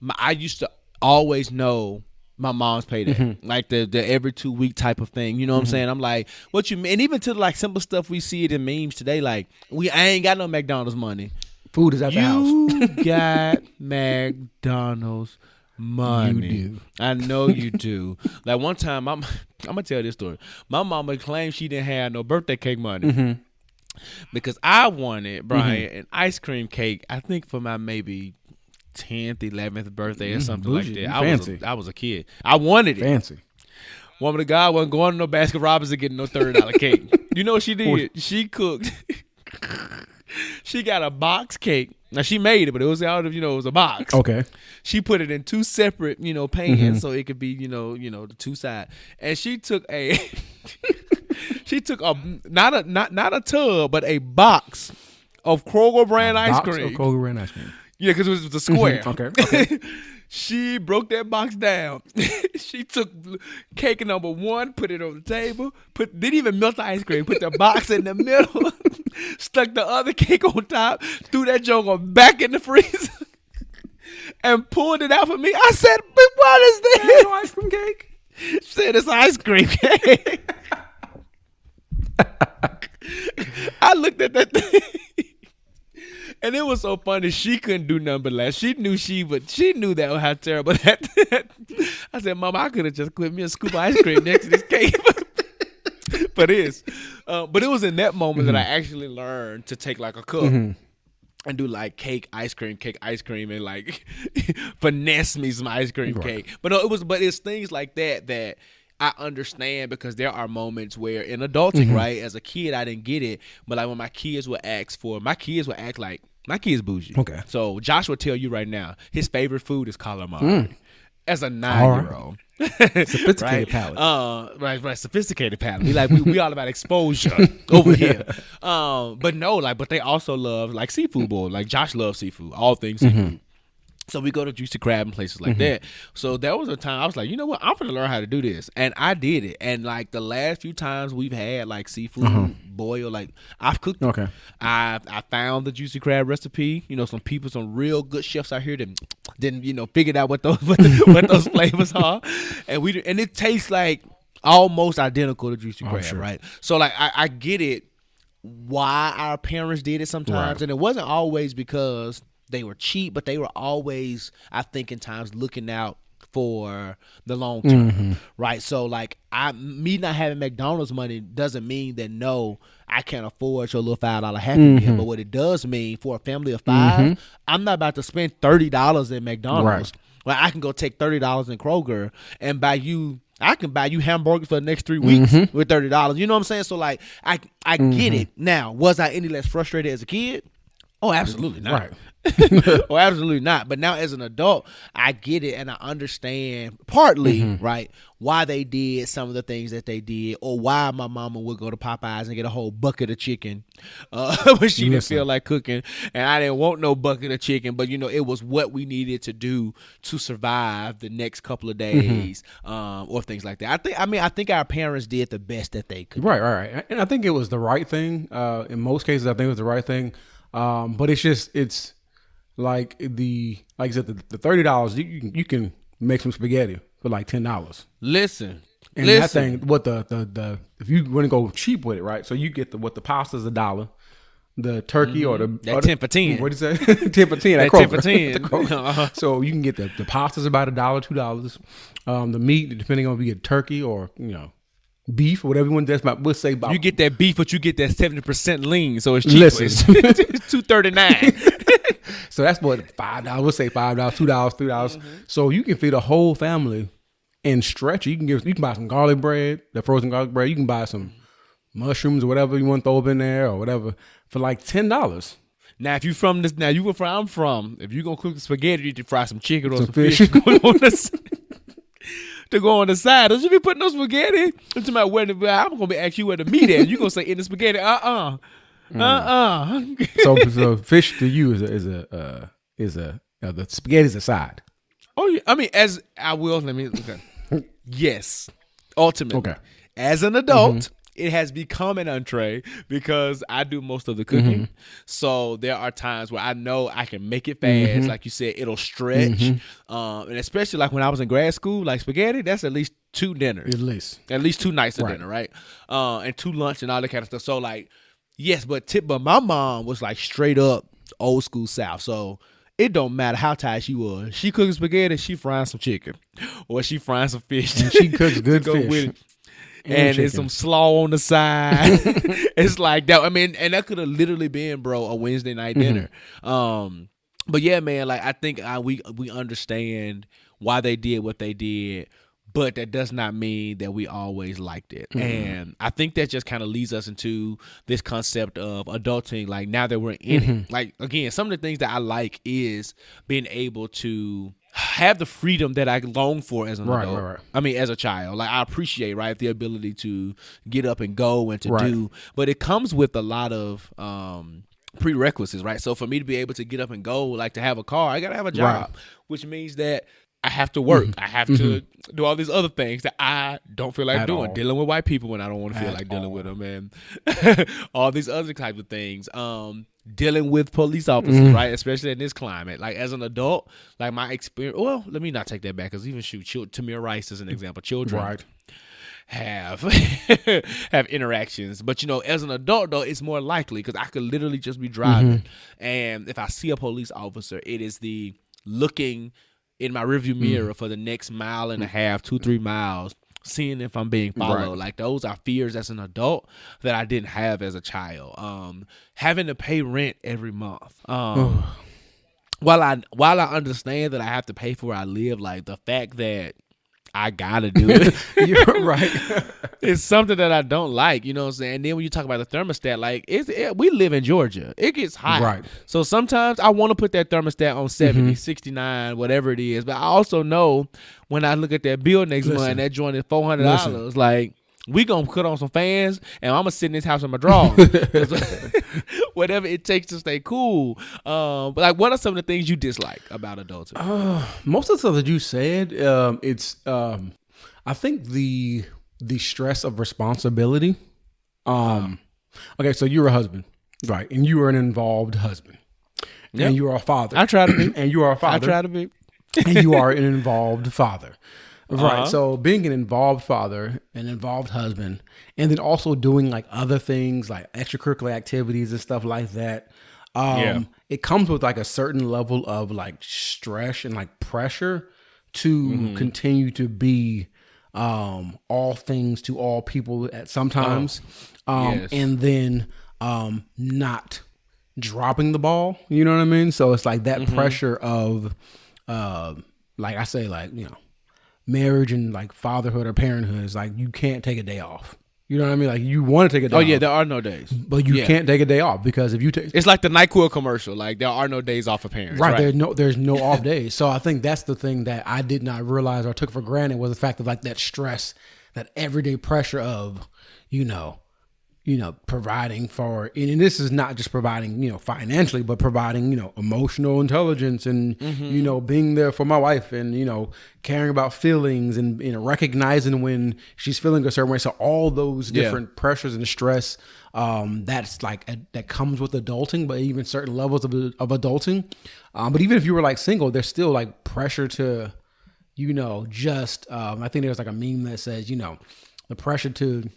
my, I used to always know my mom's payday, Mm-hmm. like the the every two week type of thing. You know what I'm saying? I'm like, what you mean? And even to like simple stuff we see it in memes today. Like, we I ain't got no McDonald's money. Food is at the house. You got McDonald's money. You do. I know you do. Like one time, I'm I'm gonna tell this story. My mama claimed she didn't have no birthday cake money Mm-hmm. Because I wanted Brian mm-hmm. an ice cream cake. I think for my maybe. 10th, 11th birthday or mm-hmm. something like that. I was, fancy. a, I was a kid. I wanted it. Fancy. Woman of God wasn't going to no Baskin Robbins and getting no thirty dollar cake. you know what she did? She cooked. she got a box cake. Now she made it, but it was out of you know it was a box. Okay. She put it in two separate you know pans mm-hmm. so it could be you know you know the two side. And she took a she took a not a not not a tub but a box of Kroger brand ice Box of cream. Kroger brand ice cream. Yeah, because it was the mm-hmm. square. Okay, okay. she broke that box down. she took cake number one, put it on the table, put didn't even melt the ice cream, put the box in the middle, stuck the other cake on top, threw that joke back in the freezer, and pulled it out for me. I said, "But what is this?" ice cream cake. She said it's ice cream cake. I looked at that thing. And it was so funny. She couldn't do nothing but laugh. She knew she would. She knew that was how terrible that. I said, "Mom, I could have just quit me a scoop of ice cream next to this cake." but it is. Uh, but it was in that moment that I mm-hmm. actually learned to take like a cup mm-hmm. and do like cake, ice cream, cake, ice cream, and like finesse me some ice cream cake. But no, it was. But it's things like that that. I understand because there are moments where in adulting, right? As a kid, I didn't get it, but like when my kids would ask for, my kids would act like my kids bougie. Okay. So Josh will tell you right now, his favorite food is calamari. As a nine year old. Sophisticated right? palate. Uh, right, right. Sophisticated palate. We like we, we all about exposure over here. Um, but no, like, but they also love like seafood bowl. Like Josh loves seafood, all things seafood. So we go to Juicy Crab and places like mm-hmm. that. So there was a time I was like, you know what, I'm gonna learn how to do this, and I did it. And like the last few times we've had like seafood uh-huh. boil, like I've cooked. Okay. I I found the Juicy Crab recipe. You know, some people, some real good chefs out here that didn't you know figured out what those what, the, what those flavors are, and we and it tastes like almost identical to Juicy oh, Crab, right? So like I, I get it why our parents did it sometimes, Right. and it wasn't always because they were cheap, but they were always, I think, in times looking out for the long term, mm-hmm. right? So, like, I me not having McDonald's money doesn't mean that no, I can't afford your little five dollar Happy Meal. Mm-hmm. But what it does mean for a family of 5 mm-hmm. I'm not about to spend thirty dollars in McDonald's. Like, I can go take thirty dollars in Kroger and buy you. I can buy you hamburgers for the next three weeks with thirty dollars. You know what I'm saying? So like, I I get it. Now, was I any less frustrated as a kid? Oh, absolutely not. Right. oh, absolutely not. But now as an adult, I get it and I understand partly, right, why they did some of the things that they did, or why my mama would go to Popeyes and get a whole bucket of chicken uh, when she didn't feel like cooking, and I didn't want no bucket of chicken. But you know, it was what we needed to do to survive the next couple of days, um, or things like that. I think. I mean, I think our parents did the best that they could. Right, right, right. And I think it was the right thing. Uh, in most cases, I think it was the right thing. Um, but it's just it's like the like I said, the, the thirty dollars you, you can- make some spaghetti for like ten dollars. Listen, And listen. that thing, what the the the if you want to go cheap with it, right? So you get the what the pasta's a dollar, the turkey or the Mm-hmm. That or the- 10 for 10. What you say? ten for ten. at That 10 for 10. Uh-huh. So you can get the the pasta's about a dollar, two dollars. Um, the meat, depending on if you get turkey or you know beef or whatever you want. That's about we'll say about You get that beef, but you get that seventy percent lean, so it's cheaper. Listen. it's two thirty nine. So that's what five dollars. We'll say five dollars, two dollars, three dollars. So you can feed a whole family and stretch. You can give. You can buy some garlic bread, the frozen garlic bread. You can buy some mushrooms or whatever you want to throw up in there or whatever for like ten dollars. now, if you from this, now you were from. I'm from. If you gonna cook the spaghetti, you need to fry some chicken or some, Some fish, fish. going on the to go on the side. Don't you be putting no spaghetti? I'm talking about where the, I'm gonna be ask you where the meat at. You gonna say in the spaghetti? Uh uh-uh. uh. Uh uh. So, so fish to you is a, is a uh, is a uh, the spaghetti's a side. Oh yeah, I mean, as I will let me. Okay. yes, ultimately, Okay. as an adult, it has become an entree because I do most of the cooking. So there are times where I know I can make it fast. Like you said, it'll stretch, um, and especially like when I was in grad school, like spaghetti, that's at least two dinners At least. at least two nights of Right. dinner, right? Uh, and two lunch and all that kind of stuff. So like, yes, but tip, but my mom was like straight up old school South. So it don't matter how tired she was. She cooking spaghetti, she frying some chicken, or she frying some fish. And she cooks good go fish. it. And And, it's some slaw on the side. it's like that. I mean, and that could have literally been, bro, a Wednesday night Mm-hmm. dinner. Um, but yeah, man, like I think uh, we we understand why they did what they did, but that does not mean that we always liked it. Mm-hmm. And I think that just kind of leads us into this concept of adulting. Like now that we're in Mm-hmm. it, like again, some of the things that I like is being able to have the freedom that I long for as an Right, adult. right, right. I mean, as a child, like I appreciate right the ability to get up and go and to do, but it comes with a lot of um prerequisites, right? So for me to be able to get up and go, like to have a car, I gotta have a job, which means that I have to work. I have to do all these other things that I don't feel like Mm-hmm. At doing. all. Dealing with white people when I don't want to feel At like dealing all. with them, and all these other types of things. Um, dealing with police officers, Mm-hmm. right? Especially in this climate. Like as an adult, like my experience. Well, let me not take that back because even shoot, Tamir Rice is an example. Children, Right. have have interactions. But you know, as an adult though, it's more likely because I could literally just be driving, and if I see a police officer, it is the looking in my rearview mirror for the next mile and a half, two three miles, seeing if I'm being followed. Right. Like those are fears as an adult that I didn't have as a child. Um, having to pay rent every month. Um. While I while I understand that I have to pay for where I live, like the fact that I gotta do it, You're right. it's something that I don't like, you know what I'm saying? And then when you talk about the thermostat, like it's it, we live in Georgia. It gets hot. Right. So sometimes I want to put that thermostat on mm-hmm. 70, 69, whatever it is. But I also know when I look at that bill next month Listen. and that joint is four hundred dollars, like we gonna put on some fans and I'm gonna sit in this house in my drawers. whatever it takes to stay cool. Um, but like what are some of the things you dislike about adulthood? most of the stuff that you said, um, it's um, I think the the stress of responsibility. Um, okay, so you're a husband, right? And you are an involved husband, and you are a father. I try to be. and you are a father. I try to be. and you are an involved father. Right. Uh-huh. So being an involved father, an involved husband, and then also doing like other things like extracurricular activities and stuff like that. Um, Yeah. it comes with like a certain level of like stress and like pressure to Mm-hmm. continue to be um all things to all people at sometimes. Um Oh. Yes. and then um not dropping the ball. You know what I mean? So it's like that Mm-hmm. pressure of, uh, like I say, like you know, marriage and like fatherhood or parenthood is like you can't take a day off. You know what I mean? Like you want to take a day. Off. Oh yeah, there are no days. but you yeah. can't take a day off because if you take It's like the Nyquil commercial. Like there are no days off for parents. right, Right. there's no there's no off days. So I think that's the thing that I did not realize or took for granted was the fact of like that stress, that everyday pressure of, you know, you know, providing for and this is not just providing, you know, financially, but providing, you know, emotional intelligence and you know, being there for my wife and, you know, caring about feelings and you know, recognizing when she's feeling a certain way. So all those Yeah. different pressures and stress um that's like a, that comes with adulting but even certain levels of, of adulting um but even if you were like single there's still like pressure to you know just um i think there's like a meme that says you know the pressure to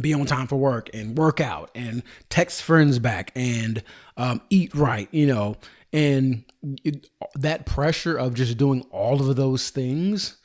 be on time for work and work out and text friends back and um, eat right, you know, and it, that pressure of just doing all of those things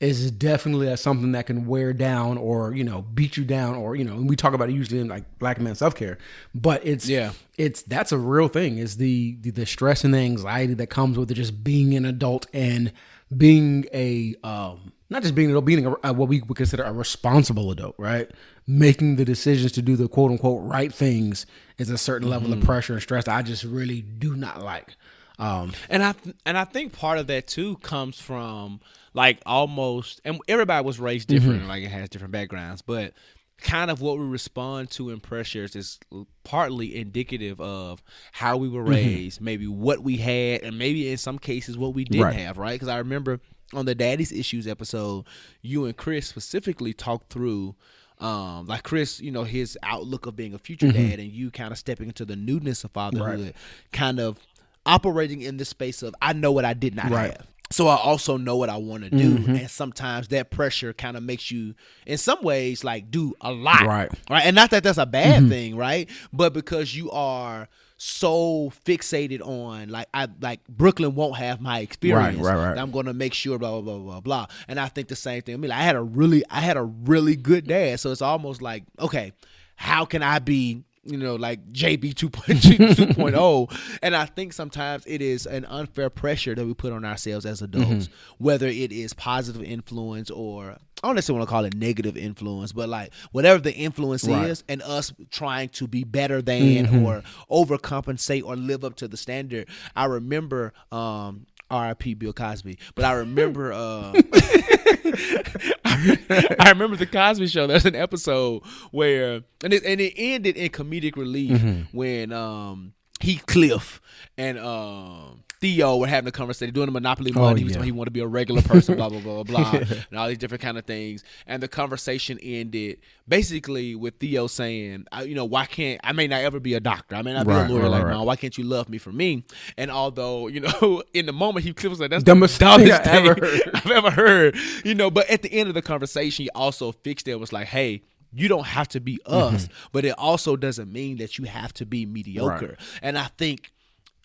is definitely uh, something that can wear down or you know beat you down or you know and we talk about it usually in like black men self care, but it's Yeah. it's that's a real thing is the, the the stress and the anxiety that comes with it just being an adult and being a um not just being an adult being a, a- what we would consider a responsible adult right? Making the decisions to do the quote unquote right things is a certain level of mm-hmm. pressure and stress i just really do not like. Um And I and I think part of that too comes from like almost and everybody was raised mm-hmm. different, like it has different backgrounds, but kind of what we respond to in pressures is partly indicative of how we were mm-hmm. raised, maybe what we had, and maybe in some cases what we didn't Right. have, right? Because I remember on the Daddy's Issues episode, you and Chris specifically talked through. Um, like Chris, you know, his outlook of being a future mm-hmm. dad and you kind of stepping into the newness of fatherhood, kind of operating in this space of I know what I did not Right. have. So I also know what I want to do. Mm-hmm. And sometimes that pressure kind of makes you in some ways like do a lot. Right. Right. And not that that's a bad mm-hmm. thing, right? But because you are so fixated on like I like Brooklyn won't have my experience. right, right. that I'm gonna make sure blah blah blah blah blah. And I think the same thing. I mean, like, I had a really I had a really good dad. So it's almost like, okay, how can I be you know, like JB 2.0. oh? And I think sometimes it is an unfair pressure that we put on ourselves as adults, whether it is positive influence or I don't necessarily want to call it negative influence, but like whatever the influence Right. is, and us trying to be better than or overcompensate or live up to the standard. I remember um R.I.P. Bill Cosby, but I remember uh I remember the Cosby Show. There's an episode where, and it, and it ended in comedic relief when um Heathcliff and um Theo were having a conversation, doing a Monopoly money. he was yeah. he wanted to be a regular person, blah blah blah blah, blah, and all these different kind of things. And the conversation ended basically with Theo saying, I, you know, why can't I may not ever be a doctor, I may not Right, be a lawyer right, like right. Why can't you love me for me? And although you know, in the moment he was like, that's Dumbest the dumbest thing ever. I've ever heard. You know, but at the end of the conversation, he also fixed it. and Was like, hey. You don't have to be us, but it also doesn't mean that you have to be mediocre. Right. And I think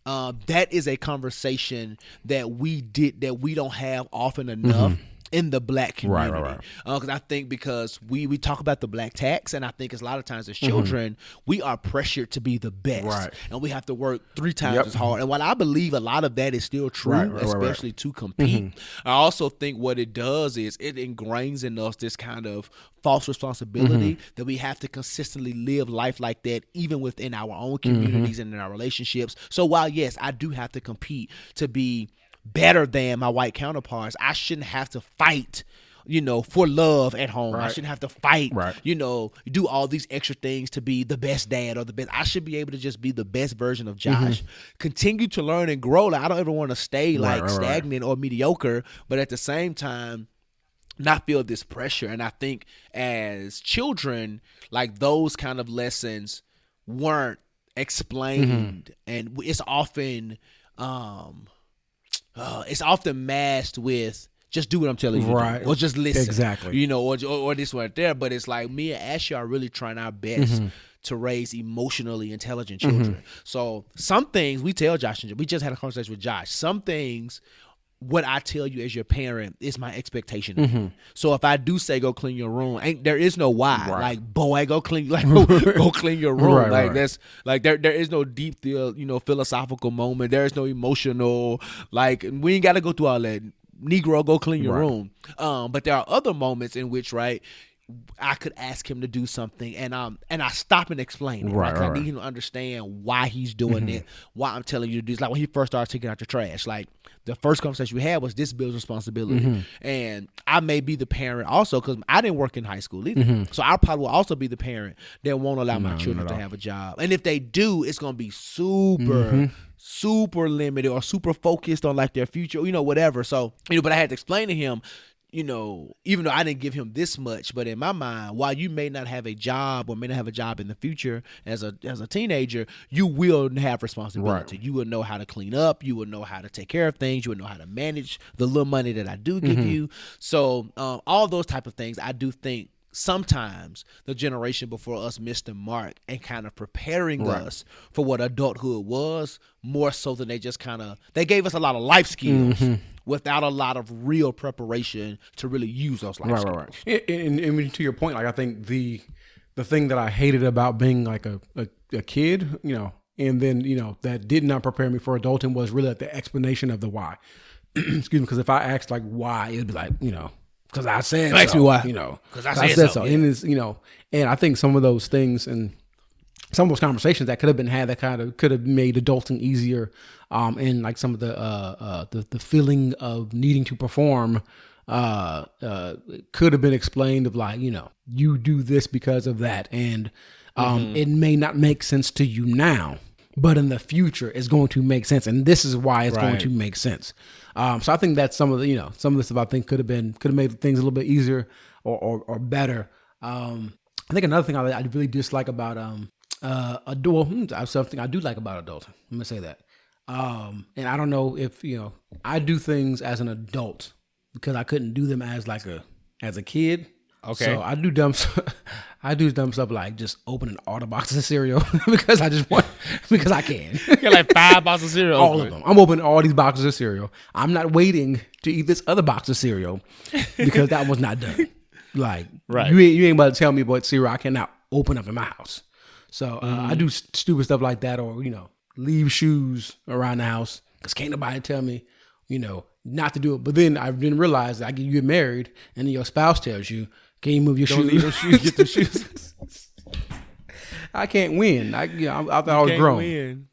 uh, that is a conversation that we did that we don't have often enough in the black Mm-hmm. Right, community. right, Because I think because we we talk about the black tax, and I think it's a lot of times as Mm-hmm. children we are pressured to be the best, Right. and we have to work three times Yep. as hard. And while I believe a lot of that is still true, Right, right, right, right. especially to compete, I also think what it does is it ingrains in us this kind of false responsibility Mm-hmm. that we have to consistently live life like that, even within our own Mm-hmm. communities and in our relationships. So while yes, I do have to compete to be better than my white counterparts, I shouldn't have to fight. You know, for love at home. I shouldn't have to fight. Right. You know, do all these extra things to be the best dad or the best. I should be able to just be the best version of Josh. Continue to learn and grow. Like I don't ever want to stay like Mm-hmm. right, right. stagnant or mediocre, but at the same time, not feel this pressure. And I think as children, like those kind of lessons weren't explained, Mm-hmm. and it's often, um, uh, it's often masked with. Just do what I'm telling you, to do," Right. or just listen. Exactly. You know, or, or or this one there. But it's like me and Ashley are really trying our best Mm-hmm. to raise emotionally intelligent children. So some things we tell Josh and we just had a conversation with Josh. Some things what I tell you as your parent is my expectation. you. So if I do say go clean your room, ain't there is no why. Mm-hmm. Right. Like boy, go clean like go, clean your room. Right, like right. that's like there there is no deep theo- you know philosophical moment. There is no emotional like we ain't got to go through all that. Negro, go clean your room. Um, but there are other moments in which right. I could ask him to do something, and um, and I stop and explain it. Right, Like, I right, Mm-hmm. need him to understand why he's doing it, why I'm telling you to do. It's like when he first started taking out the trash. Like the first conversation we had was this bill's responsibility, Mm-hmm. and I may be the parent also because I didn't work in high school either. Mm-hmm. So I probably will also be the parent that won't allow my children to all. have a job, and if they do, it's gonna be super. Mm-hmm. Super limited or super focused on like their future, you know, whatever. So, you know, but I had to explain to him, you know, even though I didn't give him this much, but in my mind, while you may not have a job or may not have a job in the future as a as a teenager, you will have responsibility. You will know how to clean up. You will know how to take care of things. You will know how to manage the little money that I do give you. So um, all those type of things, I do think sometimes the generation before us missed the mark and kind of preparing us for what adulthood was more so than they just kind of they gave us a lot of life skills mm-hmm. without a lot of real preparation to really use those life right, skills. right, right. And, and, and to your point, like I think the the thing that I hated about being like a, a, a kid, you know, and then you know that did not prepare me for adulting was really like the explanation of the why. Excuse me, because if I asked like why, it'd be like you know, because I said Ask so, me why. you know, 'Cause I said so, And it's you know, and I think some of those things and some of those conversations that could have been had that kind of could have made adulting easier um and like some of the uh, uh the, the feeling of needing to perform uh, uh, could have been explained of like you know you do this because of that, and um, it may not make sense to you now, but in the future it's going to make sense, and this is why it's going to make sense. Um, so I think that's some of the you know some of the stuff I think could have been could have made things a little bit easier or or, or better. Um, I think another thing I, I really dislike about um uh adult hmm, I have something I do like about adulting. I'm gonna say that. Um, and I don't know if you know I do things as an adult because I couldn't do them as like a as a kid. Okay. So I do dumb stuff. I do dumb stuff like just opening all the boxes of cereal because I just want because I can. Got like five boxes of cereal. all open. of them. I'm opening all these boxes of cereal. I'm not waiting to eat this other box of cereal because that was not done. Like, Right. You ain't, you ain't about to tell me what cereal I cannot open up in my house. So uh, I do s- stupid stuff like that, or you know, leave shoes around the house because can't nobody tell me, you know, not to do it. But then I didn't realize that I get you get married, and then your spouse tells you, "Can you move your Don't shoes?" leave those shoes. Get the shoes. I can't win. I, you know, I, I thought I was grown. win.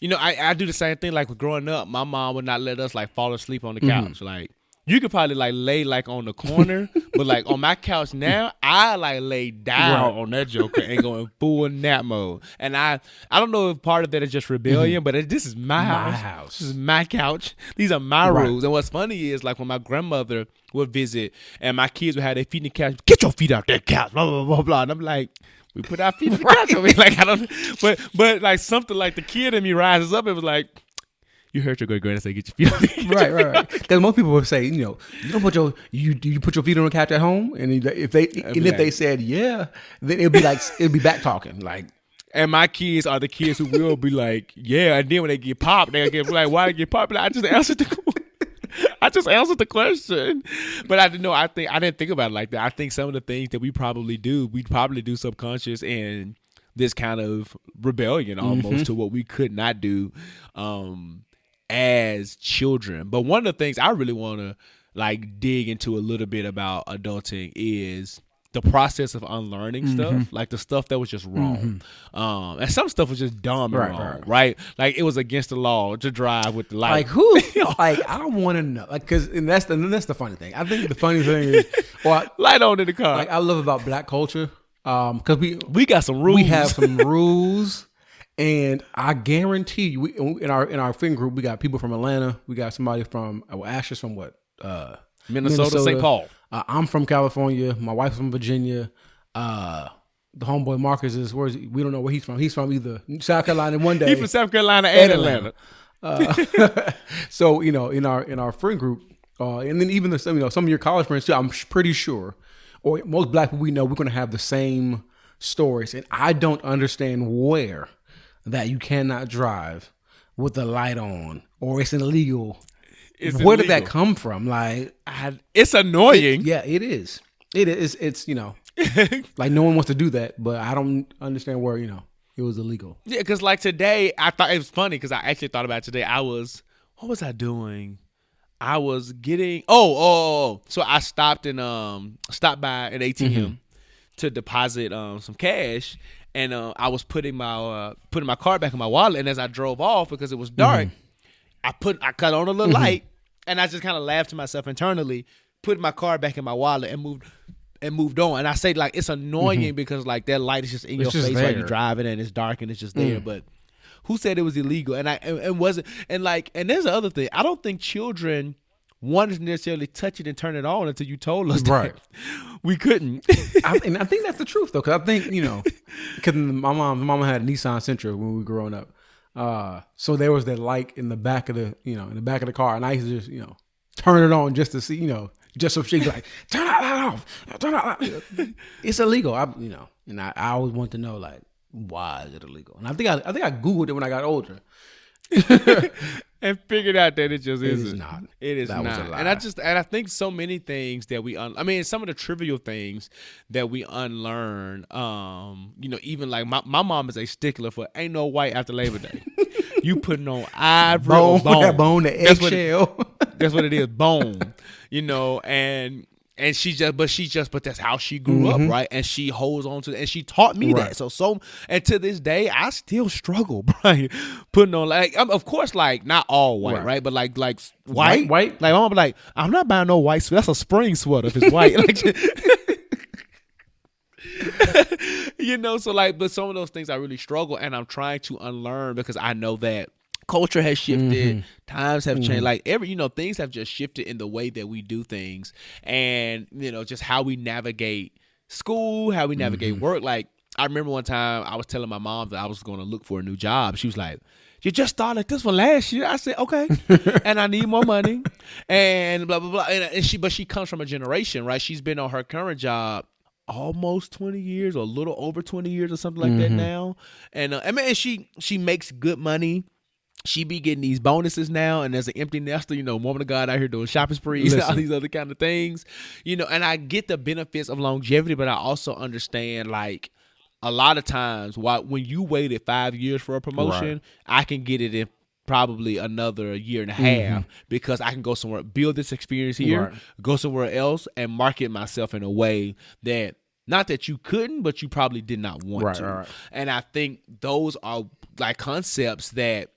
You know, I, I do the same thing. Like growing up, my mom would not let us like fall asleep on the Mm-hmm. couch. Like you could probably like lay like on the corner, but like on my couch now, I like lay down Right. on that joker and go in full nap mode. And I I don't know if part of that is just rebellion, but it, this is my house. Mm-hmm. house. This is my couch. These are my Right. rules. And what's funny is like when my grandmother would visit and my kids would have their feet in the couch. Get your feet out that couch. Blah blah blah blah. And I'm like. We put our feet in the couch. I mean, like I don't, but but like something like the kid in me rises up. It was like, you heard your great granddad say, "Get your feet on right, right, right. Because most people would say, you know, you don't put your you you put your feet on the couch at home, and if they and if they said yeah, then it'd be like it'd be back talking. Like And my kids are the kids who will be like, "Yeah," and then when they get popped, they get like, "Why they get popped?" Like, I just answered the, I just answered the question. But I didn't know. I think I didn't think about it like that. I think some of the things that we probably do, we probably do subconscious and this kind of rebellion almost to what we could not do um as children. But one of the things I really want to like dig into a little bit about adulting is the process of unlearning stuff, like the stuff that was just wrong, um, and some stuff was just dumb and Right, wrong, right. right, Like it was against the law to drive with the light. like who? like I want to know. Like because and that's the and that's the funny thing. I think the funny thing is, I, light on in the car. like I love about black culture, um, because we we got some rules. we have some rules. And I guarantee you, we, in our in our friend group, we got people from Atlanta. We got somebody from well, Asher's from what? Uh, Minnesota, St. Paul. Uh, I'm from California. My wife's from Virginia. Uh, the homeboy Marcus is where is he? We don't know where he's from. He's from either South Carolina one day. he's from South Carolina and Atlanta. Atlanta. so you know, in our in our friend group, uh, and then even the some you know some of your college friends too. I'm pretty sure, or most black people we know, we're going to have the same stories, and I don't understand where that you cannot drive with the light on, or it's illegal. It's where did that come from? Like, I- it's annoying. yeah, it is. It is. It's you know, like no one wants to do that, but I don't understand where you know it was illegal. Yeah, because like today, I thought it was funny because I actually thought about it today. I was, what was I doing? I was getting oh oh, oh, oh. so I stopped and um stopped by an ATM to deposit um some cash, and uh, I was putting my uh, putting my card back in my wallet, and as I drove off because it was dark, I put I cut on a little light, and I just kind of laughed to myself internally, put my card back in my wallet, and moved. And moved on, and I say like it's annoying because like that light is just in It's your just face while you're driving and it's dark and it's just there. But who said it was illegal? And I and, and wasn't and like and there's the other thing. I don't think children wanted to necessarily touch it and turn it on until you told us Right. we couldn't. I, and I think that's the truth though, because I think you know, because my mom, my mama had a Nissan Sentra when we were growing up, uh, so there was that light in the back of the, you know, in the back of the car, and I used to just, you know, turn it on just to see, you know, just so she'd be like, turn that light off, turn that light. It's illegal, I, you know, and I, I always want to know like why is it illegal, and I think I, I think I googled it when I got older. and figured out that it just It is isn't. not. It is That not. And I just and I think so many things that we un- I mean some of the trivial things that we unlearn. Um, you know, even like my, my mom is a stickler for ain't no white after Labor Day. you putting on ivory or Bone, that bone, the That's what it- eggshell. That's what it is, bone. You know, and and she just but she just but that's how she grew up right and she holds on to and she taught me Mm-hmm. Right. that so so and to this day i still struggle Brian putting on like I'm, of course like not all white right, Right. but like like white White, white? like be like i'm not buying no white sweater that's a spring sweater if it's white like you know so like but some of those things i really struggle and i'm trying to unlearn because i know that culture has shifted. Mm-hmm. Times have changed. Mm-hmm. Like every you know things have just shifted in the way that we do things and you know just how we navigate school how we navigate mm-hmm. work. Like i remember one time i was telling my mom that i was going to look for a new job. She was like you just started this one last year. I said, okay, and I need more money, and blah blah blah. And, she, but she comes from a generation, right? She's been on her current job almost 20 years or a little over 20 years or something like that now. And uh, i mean she she makes good money she be getting these bonuses now and as an empty nester you know woman of god out here doing shopping sprees and all these other kind of things you know and i get the benefits of longevity but i also understand like a lot of times why when you waited five years for a promotion i can get it in probably another year and a half mm-hmm. because I can go somewhere, build this experience here, Right. go somewhere else, and market myself in a way that not that you couldn't, but you probably did not want Right, to. right, right. And I think those are like concepts that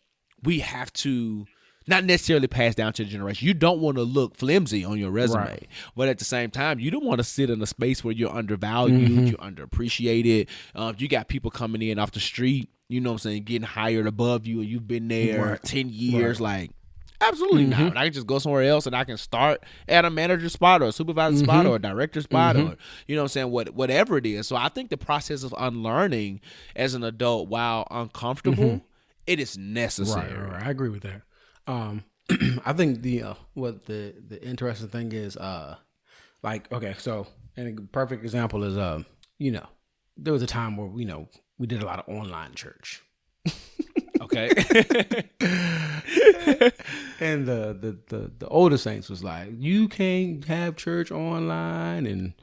we have to not necessarily pass down to the generation. You don't want to look flimsy on your resume, Right. but at the same time, you don't want to sit in a space where you're undervalued, Mm-hmm. you're underappreciated. Um, you got people coming in off the street, you know what I'm saying, getting hired above you, and you've been there Right. 10 years. Like, absolutely not. I can just go somewhere else and I can start at a manager spot or a supervisor spot or a director spot or, you know what I'm saying, what, whatever it is. So I think the process of unlearning as an adult, while uncomfortable, it is necessary. Right, right. I agree with that. Um, I think the uh, what the the interesting thing is, uh, like okay, so and a perfect example is, um, you know, there was a time where you know we did a lot of online church, Okay. and the the the, the older saints was like, you can't have church online, and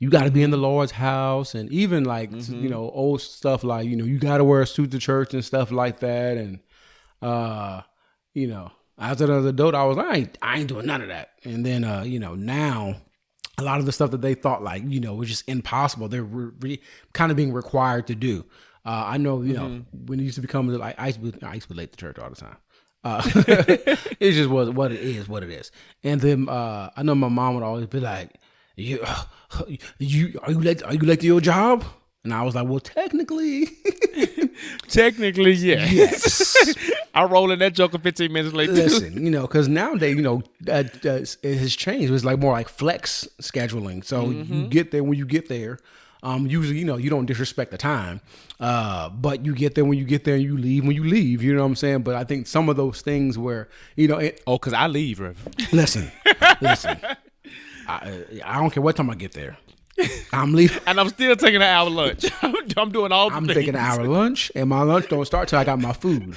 you got to be in the Lord's house, and even like you know old stuff like you know you got to wear a suit to church and stuff like that, and uh, you know, as an adult, I was like, I ain't, I ain't doing none of that. And then, uh, you know, now a lot of the stuff that they thought like, you know, was just impossible. They're re- re- kind of being required to do. Uh, I know, you know, when it used to become like, I used to, I used to be late to church all the time. Uh, it just was what it is, what it is. And then, uh, I know my mom would always be like, you, you, are you late, are you late to your job? And I was like, well, technically, Technically, yes. yes. I roll in that joker 15 minutes later. Listen, you know, because nowadays, you know, uh, uh, it has changed. It's like more like flex scheduling. So you get there when you get there. Um, usually, you know, you don't disrespect the time, uh, but you get there when you get there, and you leave when you leave. You know what I'm saying? But I think some of those things where, you know, it, Oh, because I leave, Rev. listen, listen, I, I don't care what time I get there. I'm leaving. And I'm still taking an hour lunch. I'm, I'm doing all the I'm things. taking an hour lunch, and my lunch don't start till I got my food.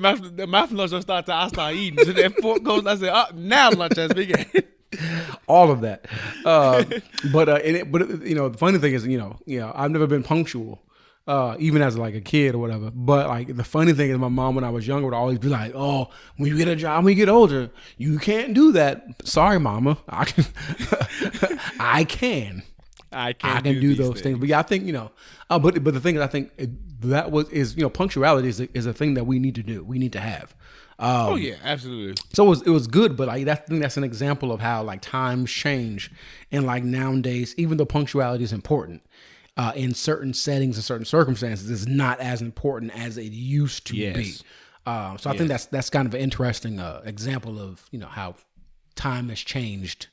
My, my lunch don't start till I start eating. So that fork goes, I say, oh, now lunch has begun. all of that. Uh, but uh, and it, but you know, the funny thing is, you know, you know, I've never been punctual, uh, even as like a kid or whatever. But like the funny thing is, my mom when I was younger would always be like, "Oh, when you get a job, when you get older, you can't do that." Sorry, mama, I can, I can. I can't I can do, these those things. But yeah, I think you know. Uh, but but the thing is, I think it, that was is you know punctuality is a, is a thing that we need to do. We need to have. Um, Oh, yeah, absolutely. so it was it was good, but like that, I think that's an example of how like times change, and like nowadays, even though punctuality is important, uh, in certain settings and certain circumstances, is not as important as it used to Yes. be. Uh, so I think that's that's kind of an interesting uh, example of you know how time has changed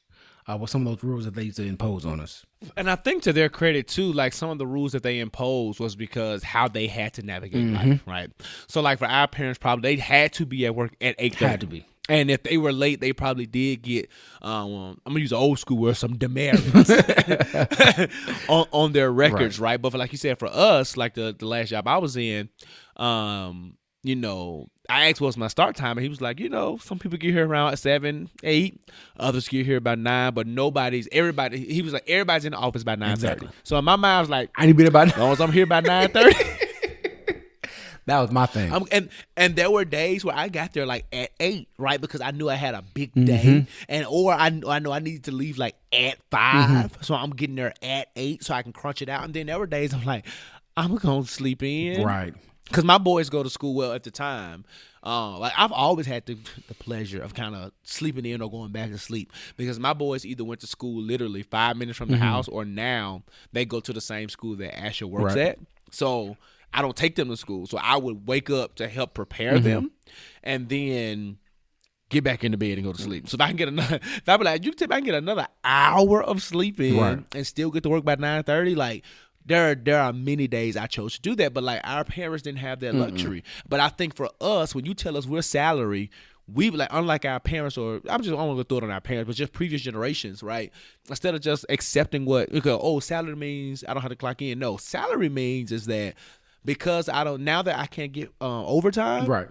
uh, with some of those rules that they used to impose on us. And I think to their credit too, like some of the rules that they imposed was because how they had to navigate Mm-hmm. life, right? So like for our parents, probably they had to be at work at eight. Had to be. And if they were late, they probably did get. Um, I'm gonna use an old school word, some demerits on, on their records, right. But for like you said, for us, like the the last job I was in, um, you know, I asked what's my start time, and he was like, you know, some people get here around seven, eight, others get here about nine, but nobody's everybody. He was like, everybody's in the office by nine thirty. Exactly. So in my mind, I was like, I need to be there by as long as I'm here by nine thirty. That was my thing. Um, and and there were days where I got there like at eight, right? Because I knew I had a big Mm-hmm. day, and or I I know I needed to leave like at 5 Mm-hmm. so I'm getting there at eight so I can crunch it out. And then there were days I'm like, I'm gonna sleep in, right. Because my boys go to school well at the time. Uh, like I've always had the, the pleasure of kind of sleeping in or going back to sleep because my boys either went to school literally five minutes from the house or now they go to the same school that Asher works Right. at. So I don't take them to school. So I would wake up to help prepare mm-hmm. them and then get back into bed and go to sleep. So if I can get another, if I be like, you tip, I can get another hour of sleep in Right. and still get to work by nine thirty. Like there, are, there are many days I chose to do that, but like our parents didn't have that luxury. But I think for us, when you tell us we're salary. We like unlike our parents, or I'm just want to throw it on our parents, but just previous generations, right? Instead of just accepting what okay, oh salary means I don't have to clock in. No, salary means is that because I don't now that I can't get uh, overtime, Right.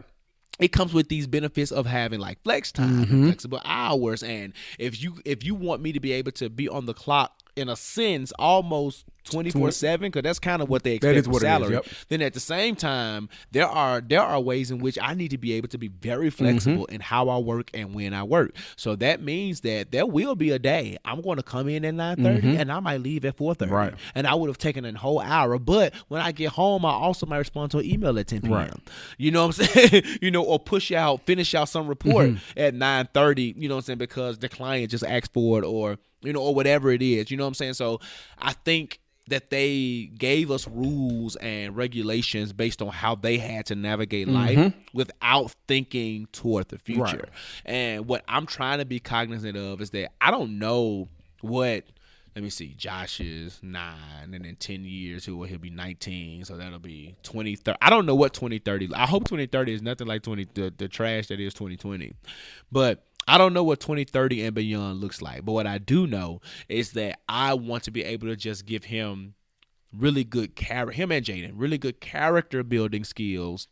it comes with these benefits of having like flex time Mm-hmm. flexible hours and if you if you want me to be able to be on the clock in a sense almost 24/7 because that's kind of what they expect is from what it is, salary yep. then at the same time there are there are ways in which I need to be able to be very Mm-hmm. flexible in how I work and when I work so that means that there will be a day I'm going to come in at 9:30 and I might leave at 4:30 Mm-hmm. Right. and I would have taken a whole hour but when I get home I also might respond to an email at 10 p.m. Right. You know what I'm saying? you know, or push out, finish out some report Mm-hmm. at nine thirty. You know what I'm saying? Because the client just asked for it, or you know, or whatever it is. You know what I'm saying? So I think that they gave us rules and regulations based on how they had to navigate mm-hmm. life without thinking toward the future. Right. And what I'm trying to be cognizant of is that I don't know what let me see. Josh is nine, and in ten years he'll he'll be nineteen, so that'll be twenty thirty. I don't know what twenty thirty. I hope twenty thirty is nothing like twenty the, the trash that is twenty twenty, but I don't know what twenty thirty and beyond looks like. But what I do know is that I want to be able to just give him really good character. Him and Jaden really good character building skills,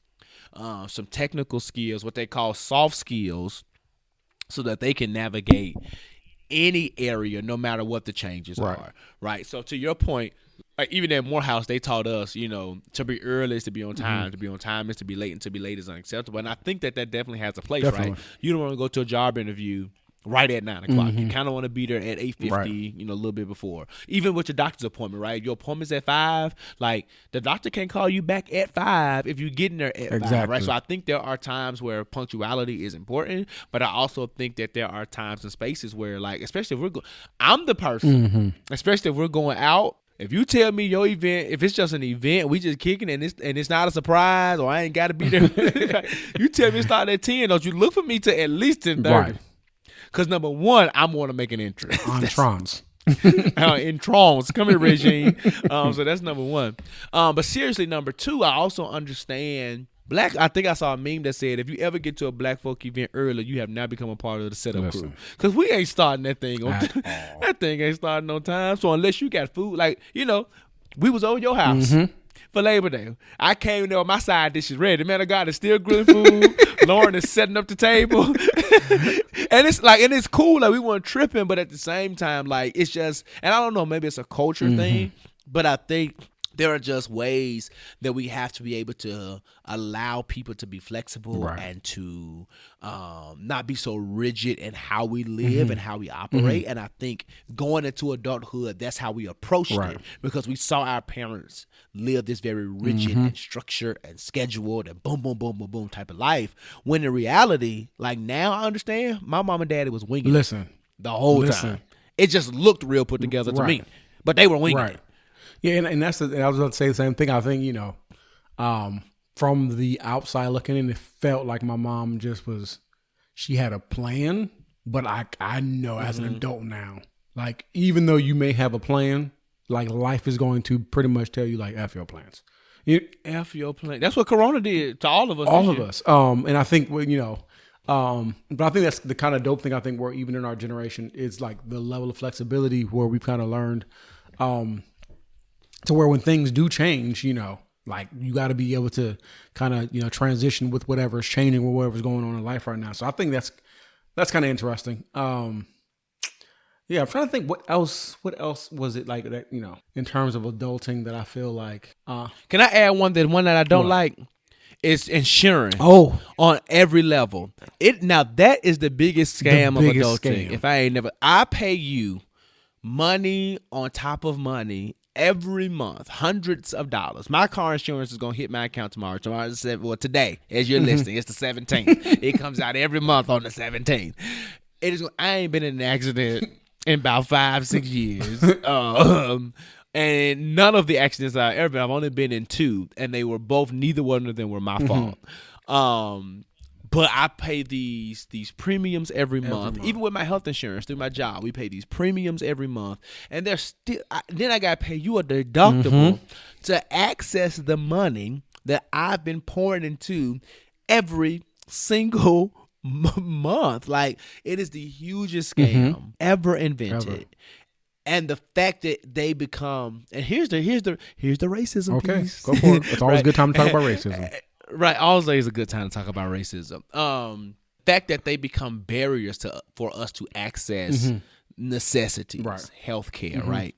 uh, some technical skills, what they call soft skills, so that they can navigate any area, no matter what the changes Right. are. Right. So to your point, like even at Morehouse, they taught us, you know, to be early is to be on Mm-hmm. time. To be on time is to be late, and to be late is unacceptable. And I think that that definitely has a place, Definitely. right? You don't want to go to a job interview right at nine o'clock. You kind of want to be there at eight fifty, Mm-hmm. Right. you know, a little bit before. Even with your doctor's appointment, right? Your appointment's at five. Like the doctor can't call you back at five if you're getting there at five, right? So I think there are times where punctuality is important, but I also think that there are times and spaces where, like, especially if we're going, I'm the person, Mm-hmm. especially if we're going out. If you tell me your event, if it's just an event, we just kicking and it's and it's not a surprise, or I ain't got to be there. you tell me it start at ten, don't you look for me to at least ten thirty? Right. Because number one, I'm going to make an entrance Entrance. uh, in Trons. Come here, regime. Um, so that's number one. Um, but seriously, number two, I also understand black. I think I saw a meme that said, if you ever get to a black folk event early, you have now become a part of the setup crew. Because we ain't starting that thing on that thing ain't starting on time. So unless you got food, like you know, we was over your house. For Labor Day, I came in there with my side dishes ready. The man of God is still grilling food. Lauren is setting up the table, and it's like, and it's cool. Like we weren't tripping, but at the same time, like it's just, and I don't know, maybe it's a culture Mm-hmm. thing, but I think there are just ways that we have to be able to allow people to be flexible Right. and to um, not be so rigid in how we Mm-hmm. live and how we operate. And I think going into adulthood, that's how we approached Right. it because we saw our parents live this very rigid Mm-hmm. and structured and scheduled and boom, boom, boom, boom, boom type of life. When in reality, like now I understand, my mom and daddy was winging Listen. the whole listen. time. It just looked real put together to me, but they were winging Right. it. Yeah, and, and that's the, and I was going to say the same thing. I think you know, um, from the outside looking in, it felt like my mom just was. She had a plan, but I I know as Mm-hmm. an adult now, like even though you may have a plan, like life is going to pretty much tell you like f your plans. You, F your plan. That's what Corona did to all of us. all of year. us. Um, and I think well, you know, um, but I think that's the kind of dope thing. I think we're even in our generation is like the level of flexibility where we've kind of learned, um, to where when things do change, you know, like you got to be able to kind of you know transition with whatever's changing or whatever's going on in life right now. So I think that's that's kind of interesting. Um, yeah, I'm trying to think what else. What else was it like that? You know, in terms of adulting, that I feel like, uh, Can I add one that one that I don't What? like It's insurance. Oh. on every level. It now that is the biggest scam biggest of adulting. scam. If I ain't never, I pay you money on top of money every month, hundreds of dollars. My car insurance is gonna hit my account tomorrow. Tomorrow is seven- well today, as you're listening, it's the 17th. it comes out every month on the 17th. It is. I ain't been in an accident in about five, six years. Um, and none of the accidents I've ever been, I've only been in two, and they were both. Neither one of them were my fault. Um, but I pay these these premiums every, month. Even with my health insurance through my job, we pay these premiums every month, and they're still. I, then I got to pay you a deductible mm-hmm. to access the money that I've been pouring into every single m- month. Like it is the hugest mm-hmm. scam ever invented. And the fact that they become and here's the here's the here's the racism Okay, piece. go for it. It's always a good time to talk about racism. Right, always is a good time to talk about racism. Um, fact that they become barriers to for us to access necessities, Mm-hmm. Right. Mm-hmm. healthcare, right?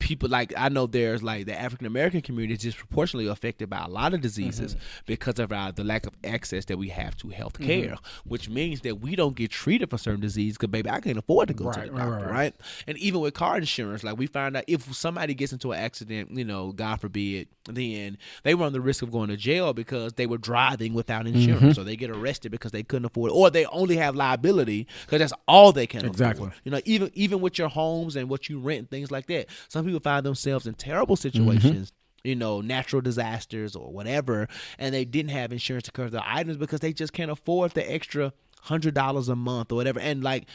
People like I know there's like the African American community is disproportionately affected by a lot of diseases Mm-hmm. because of our the lack of access that we have to health care, which means that we don't get treated for certain diseases because baby I can't afford to go to the doctor, right, right, right. And even with car insurance, like we find out if somebody gets into an accident, you know, God forbid, then they run the risk of going to jail because they were driving without insurance, Mm-hmm. or they get arrested because they couldn't afford, it, or they only have liability because that's all they can Exactly. afford. You know, even even with your homes and what you rent and things like that, some people find themselves in terrible situations. You know, natural disasters or whatever, and they didn't have insurance to cover their items because they just can't afford the extra hundred dollars a month or whatever. And like,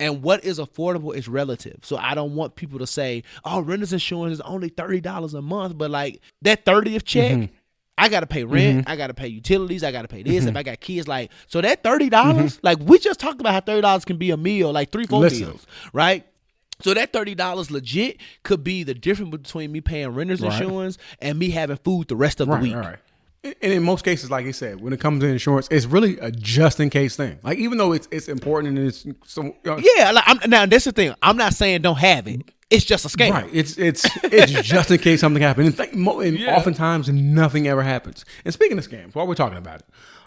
and what is affordable is relative. So I don't want people to say, "Oh, renter's insurance is only thirty dollars a month," but like that thirtieth check. Mm-hmm. I gotta pay rent. I gotta pay utilities. I gotta pay this. Mm-hmm. If I got kids, like so that thirty dollars, like we just talked about how thirty dollars can be a meal, like three, four Listen. meals, right? So that thirty dollars legit could be the difference between me paying renter's Right. insurance and me having food the rest of the week. right. And in most cases, like you said, when it comes to insurance, it's really a just in case thing. Like even though it's it's important and it's so uh, Yeah, like I'm, now that's the thing. I'm not saying don't have it. It's just a scam. Right. It's it's it's just in case something happens. And, think, mo- and oftentimes nothing ever happens. And speaking of scams, while we're talking about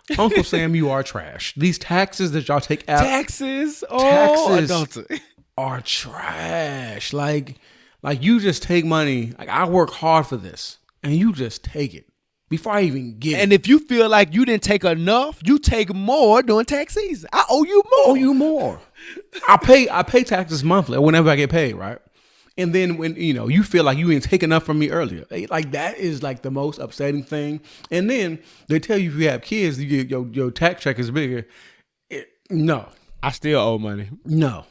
it, Uncle Sam, you are trash. These taxes that y'all take out Taxes, oh, Taxes. adulting. Are trash. Like like you just take money. Like I work hard for this, and you just take it before I even get And it. if you feel like you didn't take enough, you take more during tax season. I owe you more. owe you more. I pay I pay taxes monthly or whenever I get paid, right? And then when you know you feel like you didn't take enough from me earlier, Like- like that is like the most upsetting thing. And then they tell you if you have kids, you get, your your tax check is bigger. It- no, I still owe money. no,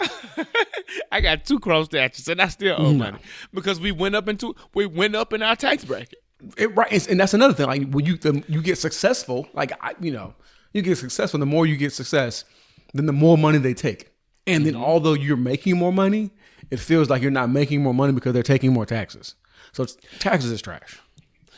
I got two cross statutes and I still owe money because we went up into we went up in our tax bracket. It, right, and- that's another thing. Like when you the, you get successful, like I, you know, you get successful. The more you get success, then the more money they take. And then mm-hmm. although you're making more money, it feels like you're not making more money because they're taking more taxes. So it's, taxes is trash.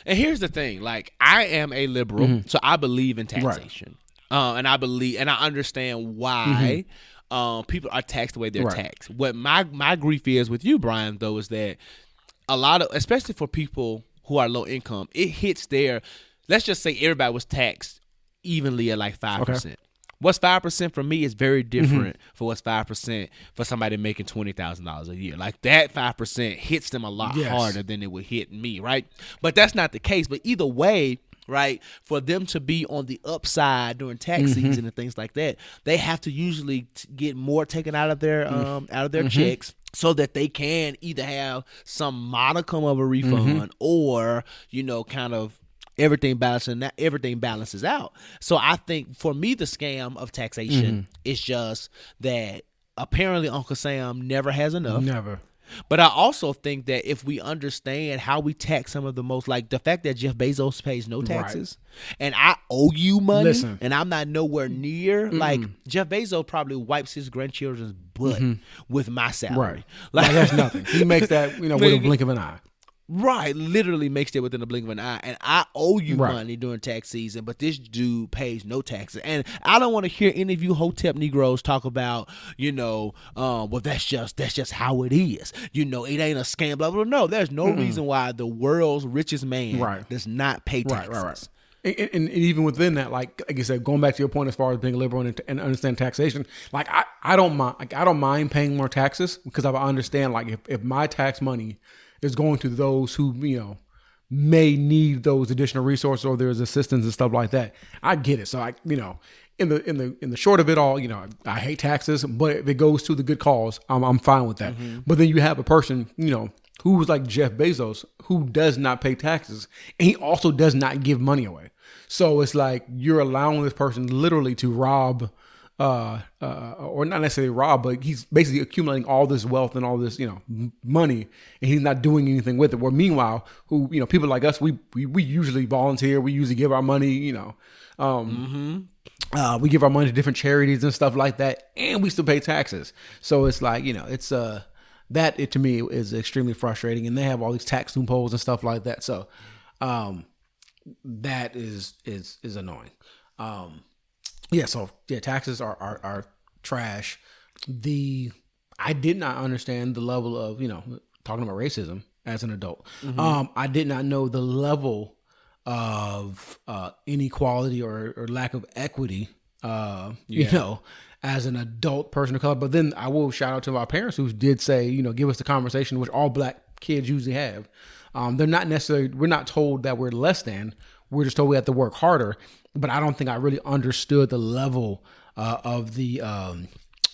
And here's the thing: like I am a liberal, mm-hmm. so I believe in taxation, uh, and I believe and I understand why mm-hmm. Um, people are taxed the way they're Right. taxed. What my my grief is with you, Brian, though, is that a lot of, especially for people who are low income, it hits their. Let's just say everybody was taxed evenly at like five percent. What's five percent for me is very different for what's five percent for somebody making twenty thousand dollars a year. Like that five percent hits them a lot Yes. harder than it would hit me, right? But that's not the case. But either way, right, for them to be on the upside during tax mm-hmm. season and things like that, they have to usually t- get more taken out of their mm-hmm. um out of their mm-hmm. checks so that they can either have some modicum of a refund or you know kind of everything balancing everything balances out. So I think for me the scam of taxation is just that apparently Uncle Sam never has enough. Never. But I also think that if we understand how we tax some of the most, like the fact that Jeff Bezos pays no taxes, and I owe you money, Listen. and I'm not nowhere near, like Jeff Bezos probably wipes his grandchildren's butt mm-hmm. with my salary. Right. Like that's nothing. He makes that you know with a blink of an eye. Right, literally makes it within a blink of an eye, and I owe you Right. money during tax season, but this dude pays no taxes, and I don't want to hear any of you hotep Negroes talk about, you know, um, well that's just that's just how it is, you know, it ain't a scam, blah blah. blah. No, there's no reason why the world's richest man Right. does not pay taxes. right, right. And, and, and even within that, like like I said, going back to your point as far as being liberal and, and understand taxation, like I, I don't mind like I don't mind paying more taxes because I understand like if, if my tax money is going to those who you know may need those additional resources or there's assistance and stuff like that, I get it. So I you know in the in the in the short of it all, you know, I hate taxes, but if it goes to the good cause, I'm I'm fine with that. Mm-hmm. But then you have a person, you know, who's like Jeff Bezos, who does not pay taxes, and he also does not give money away. So it's like you're allowing this person literally to rob, uh, uh, or not necessarily rob, but he's basically accumulating all this wealth and all this, you know, m- money, and he's not doing anything with it. Where meanwhile, who you know, people like us, we we, we usually volunteer, we usually give our money, you know, um, uh, we give our money to different charities and stuff like that, and we still pay taxes. So it's like you know, it's uh that it to me is extremely frustrating, and they have all these tax loopholes and stuff like that. So, um, that is is is annoying. Um, yeah. So yeah, taxes are are, are trash. The I did not understand the level of you know talking about racism as an adult. Um, I did not know the level of uh, inequality or, or lack of equity. Uh, you know, as an adult person of color. But then I will shout out to our parents who did say, you know, give us the conversation which all black kids usually have. Um, they're not necessarily we're not told that we're less than. We're just told we have to work harder. But I don't think I really understood the level uh, of the um,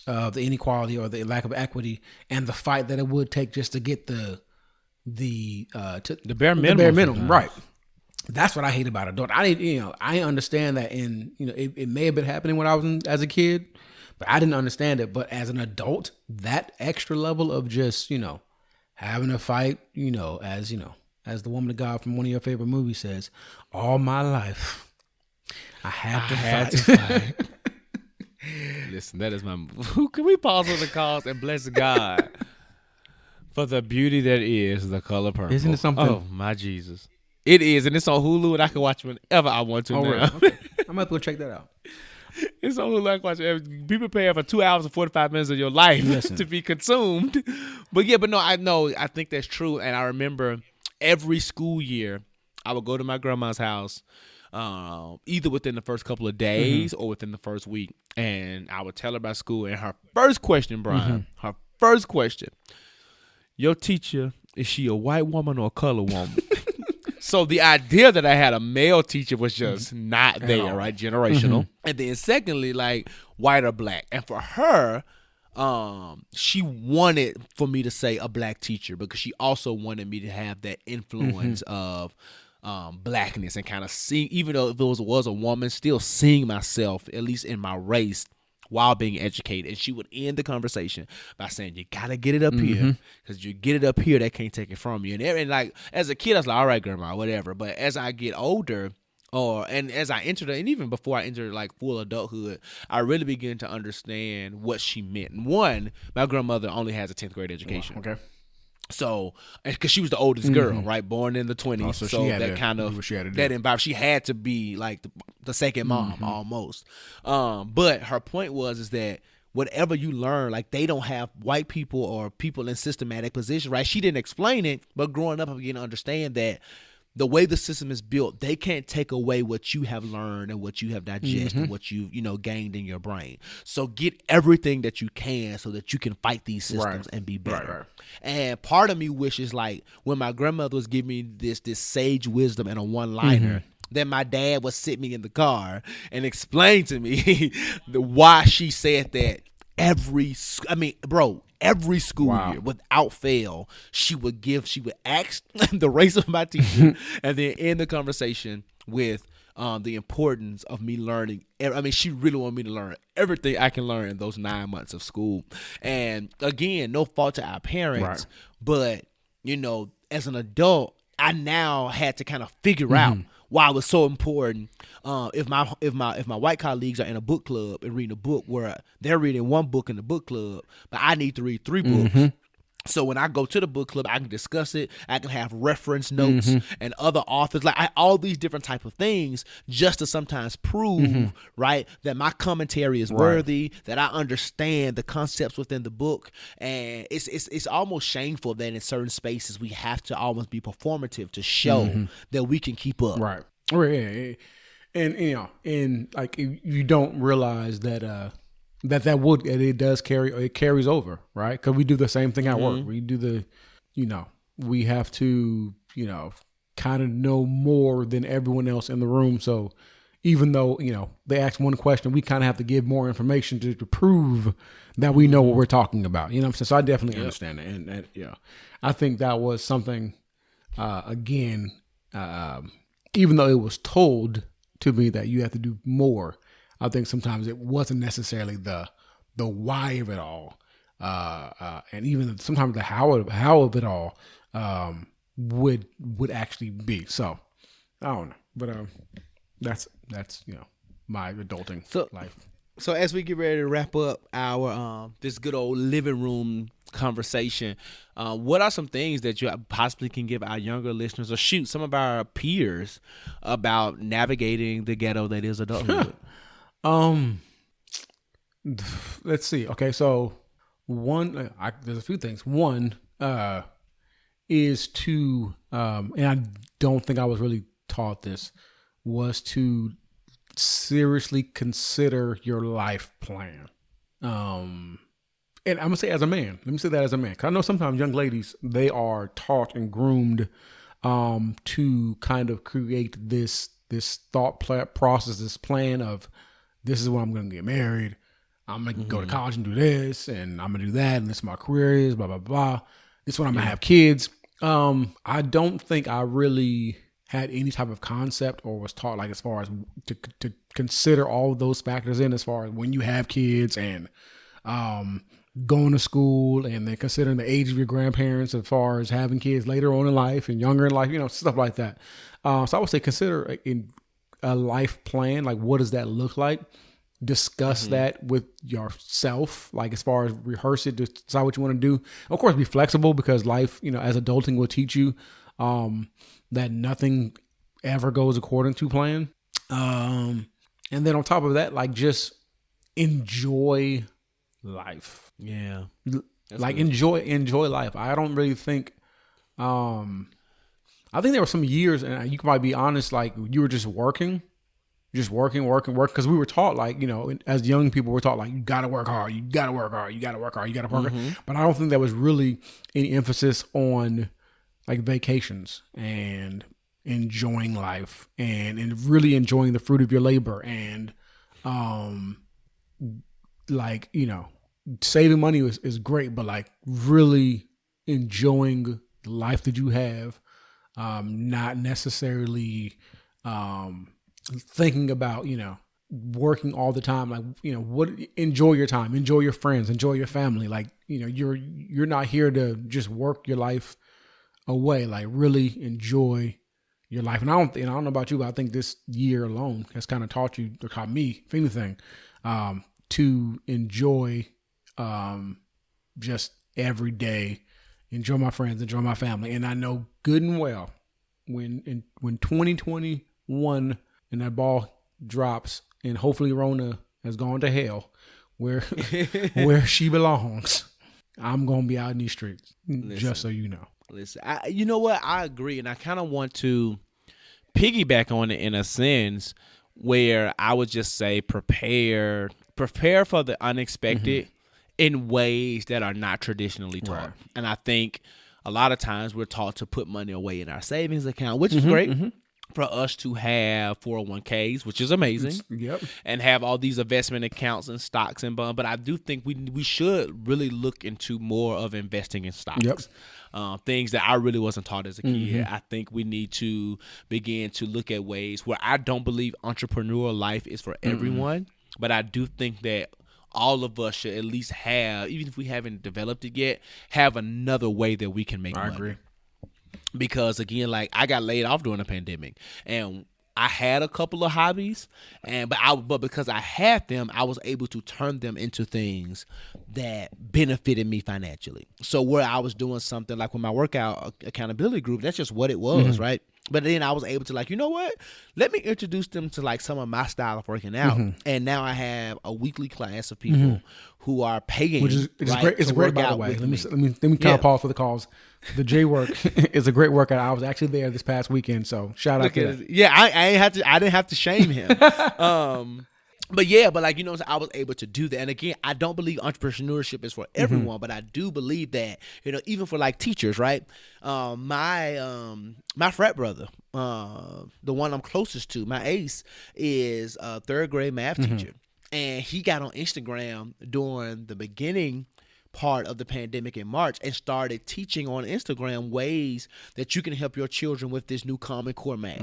of the inequality or the lack of equity and the fight that it would take just to get the the uh to, The bare the minimum bare minimum right that's what I hate about adult. I didn't, you know, I understand that in, you know, it, it may have been happening when I was in, as a kid, but I didn't understand it. But as an adult, that extra level of just, you know, having a fight, you know, as you know, as the woman of God from one of your favorite movies says, all my life, I had to had fight. to fight. Listen, that is my. Who can we pause on the calls and bless God for the beauty that is the color purple? Isn't it something? Oh my Jesus! It is, and it's on Hulu, and I can watch whenever I want to Oh, now. really? Okay. I'm gonna go check that out. It's on Hulu. I can watch it. People pay for two hours and forty five minutes of your life Listen. to be consumed. But yeah, but no, I know. I think that's true, and I remember every school year I would go to my grandma's house. Um, either within the first couple of days or within the first week, and I would tell her about school. And her first question, Brian, her first question: Your teacher is she a white woman or a color woman? So the idea that I had a male teacher was just not there, right? Generational. And then secondly, like white or black. And for her, um, she wanted for me to say a black teacher because she also wanted me to have that influence of um, blackness and kind of seeing, even though if it was, was a woman, still seeing myself, at least in my race, while being educated. And she would end the conversation by saying, You gotta get it up here. Because you get it up here, they can't take it from you. And, and like as a kid, I was like, All right, grandma, whatever. But as I get older, or and as I entered, and even before I entered like full adulthood, I really began to understand what she meant. And one, my grandmother only has a tenth grade education. Okay. So, because she was the oldest girl, right, born in the twenties, Mm-hmm. Oh, so so, she had that to kind of she had to that environment, she had to be like the, the second mom Mm-hmm. almost. Um, but her point was is that whatever you learn, like they don't have white people or people in systematic positions, right? She didn't explain it, but growing up, I'm began to understand that the way the system is built, they can't take away what you have learned and what you have digested, Mm-hmm. and what you you know gained in your brain. So get everything that you can so that you can fight these systems Right. and be better. right. And part of me wishes like when my grandmother was giving me this this sage wisdom and a one liner. Mm-hmm. Then my dad would sit me in the car and explain to me the why she said that every I mean, bro, every school Wow. year without fail, she would give she would ask the race of my teacher and then end the conversation with um, the importance of me learning. I mean, she really wanted me to learn everything I can learn in those nine months of school. And again, no fault to our parents, Right. but you know, as an adult, I now had to kind of figure out why it was so important. Uh, if my if my if my white colleagues are in a book club and reading a book where they're reading one book in the book club, but I need to read 3 books. So when I go to the book club, I can discuss it. I can have reference mm-hmm. notes and other authors, like I, all these different type of things, just to sometimes prove, mm-hmm. right, that my commentary is worthy, that I understand the concepts within the book, and it's it's it's almost shameful that in certain spaces we have to almost be performative to show mm-hmm. that we can keep up. Right. Right. And you know, and like you you don't realize that uh that that would it does carry it carries over, right? Because we do the same thing at work. We do the, you know, we have to, you know, kind of know more than everyone else in the room. So even though you know they ask one question, we kind of have to give more information to, to prove that we know what we're talking about. You know what I'm saying? So I definitely understand it, and, and yeah, I think that was something. Uh, again, um, even though it was told to me that you have to do more, I think sometimes it wasn't necessarily the the why of it all, uh, uh, and even sometimes the how of, how of it all um, would would actually be. So I don't know, but um, that's that's you know my adulting So- life. So as we get ready to wrap up our um, this good old living room conversation, uh, what are some things that you possibly can give our younger listeners, or shoot some of our peers, about navigating the ghetto that is adulthood? Um, let's see. Okay, so one, I, there's a few things. One, uh, is to, um, and I don't think I was really taught this, was to seriously consider your life plan. Um, and I'm gonna say as a man, let me say that as a man, because I know sometimes young ladies they are taught and groomed um, to kind of create this this thought process, this plan of this is when I'm gonna get married. I'm gonna go to college and do this, and I'm gonna do that, and this is my career is blah blah blah. This is when I'm gonna have kids. Um, I don't think I really had any type of concept or was taught like as far as to to consider all of those factors in as far as when you have kids and um going to school and then considering the age of your grandparents as far as having kids later on in life and younger in life, you know, stuff like that. Uh, so I would say consider in a life plan, like what does that look like? Discuss that with yourself, like as far as rehearse it, decide what you want to do. Of course, be flexible because life, you know, as adulting will teach you um, that nothing ever goes according to plan. Um, and then on top of that, like just enjoy life yeah, like enjoy enjoy life. I don't really think um I think there were some years and you can probably be honest like you were just working just working working work because we were taught like you know as young people we're taught like you gotta work hard you gotta work hard you gotta work hard you gotta work hard. But i don't think there was really any emphasis on like vacations and enjoying life and and really enjoying the fruit of your labor and um like you know saving money is, is great but like really enjoying the life that you have um not necessarily um thinking about you know working all the time like you know what enjoy your time enjoy your friends enjoy your family. Like you know you're you're not here to just work your life away. Like really enjoy your life. And i don't and i don't know about you but i think this year alone has kind of taught you or taught me if anything um to enjoy um just every day enjoy my friends enjoy my family. And i know good and well when in when 2021 and that ball drops and hopefully rona has gone to hell where where she belongs i'm gonna be out in these streets just so you know. Listen, I, you know what? I agree, and I kind of want to piggyback on it in a sense where I would just say prepare, prepare for the unexpected mm-hmm. In ways that are not traditionally taught. And I think a lot of times we're taught to put money away in our savings account, which is mm-hmm, great. Mm-hmm. For us to have 401ks, which is amazing yep and have all these investment accounts and stocks and bond. But I do think we we should really look into more of investing in stocks. Yep. Uh, things that I really wasn't taught as a kid. Mm-hmm. I think we need to begin to look at ways where I don't believe entrepreneurial life is for everyone, but I do think that all of us should at least have, even if we haven't developed it yet, have another way that we can make I money agree. because again, like I got laid off during the pandemic, and I had a couple of hobbies, and but I but because I had them, I was able to turn them into things that benefited me financially. So where I was doing something like with my workout accountability group, that's just what it was, mm-hmm. right? But then I was able to like, you know what? Let me introduce them to like some of my style of working out, Mm-hmm. and now I have a weekly class of people who are paying, which is it's right, great. It's great by the way. Let me me. let me let me kind Yeah. of pause for the calls. The J work is a great workout. I was actually there this past weekend, so shout out Look to at that. Yeah, I, I ain't have to. I didn't have to shame him. um, but yeah, but like you know, I was able to do that. And again, I don't believe entrepreneurship is for Mm-hmm. everyone, but I do believe that you know, even for like teachers, right? Um, my um, my frat brother, uh, the one I'm closest to, my ace, is a third grade math Mm-hmm. teacher, and he got on Instagram during the beginning part of the pandemic in March and started teaching on Instagram ways that you can help your children with this new Common Core math.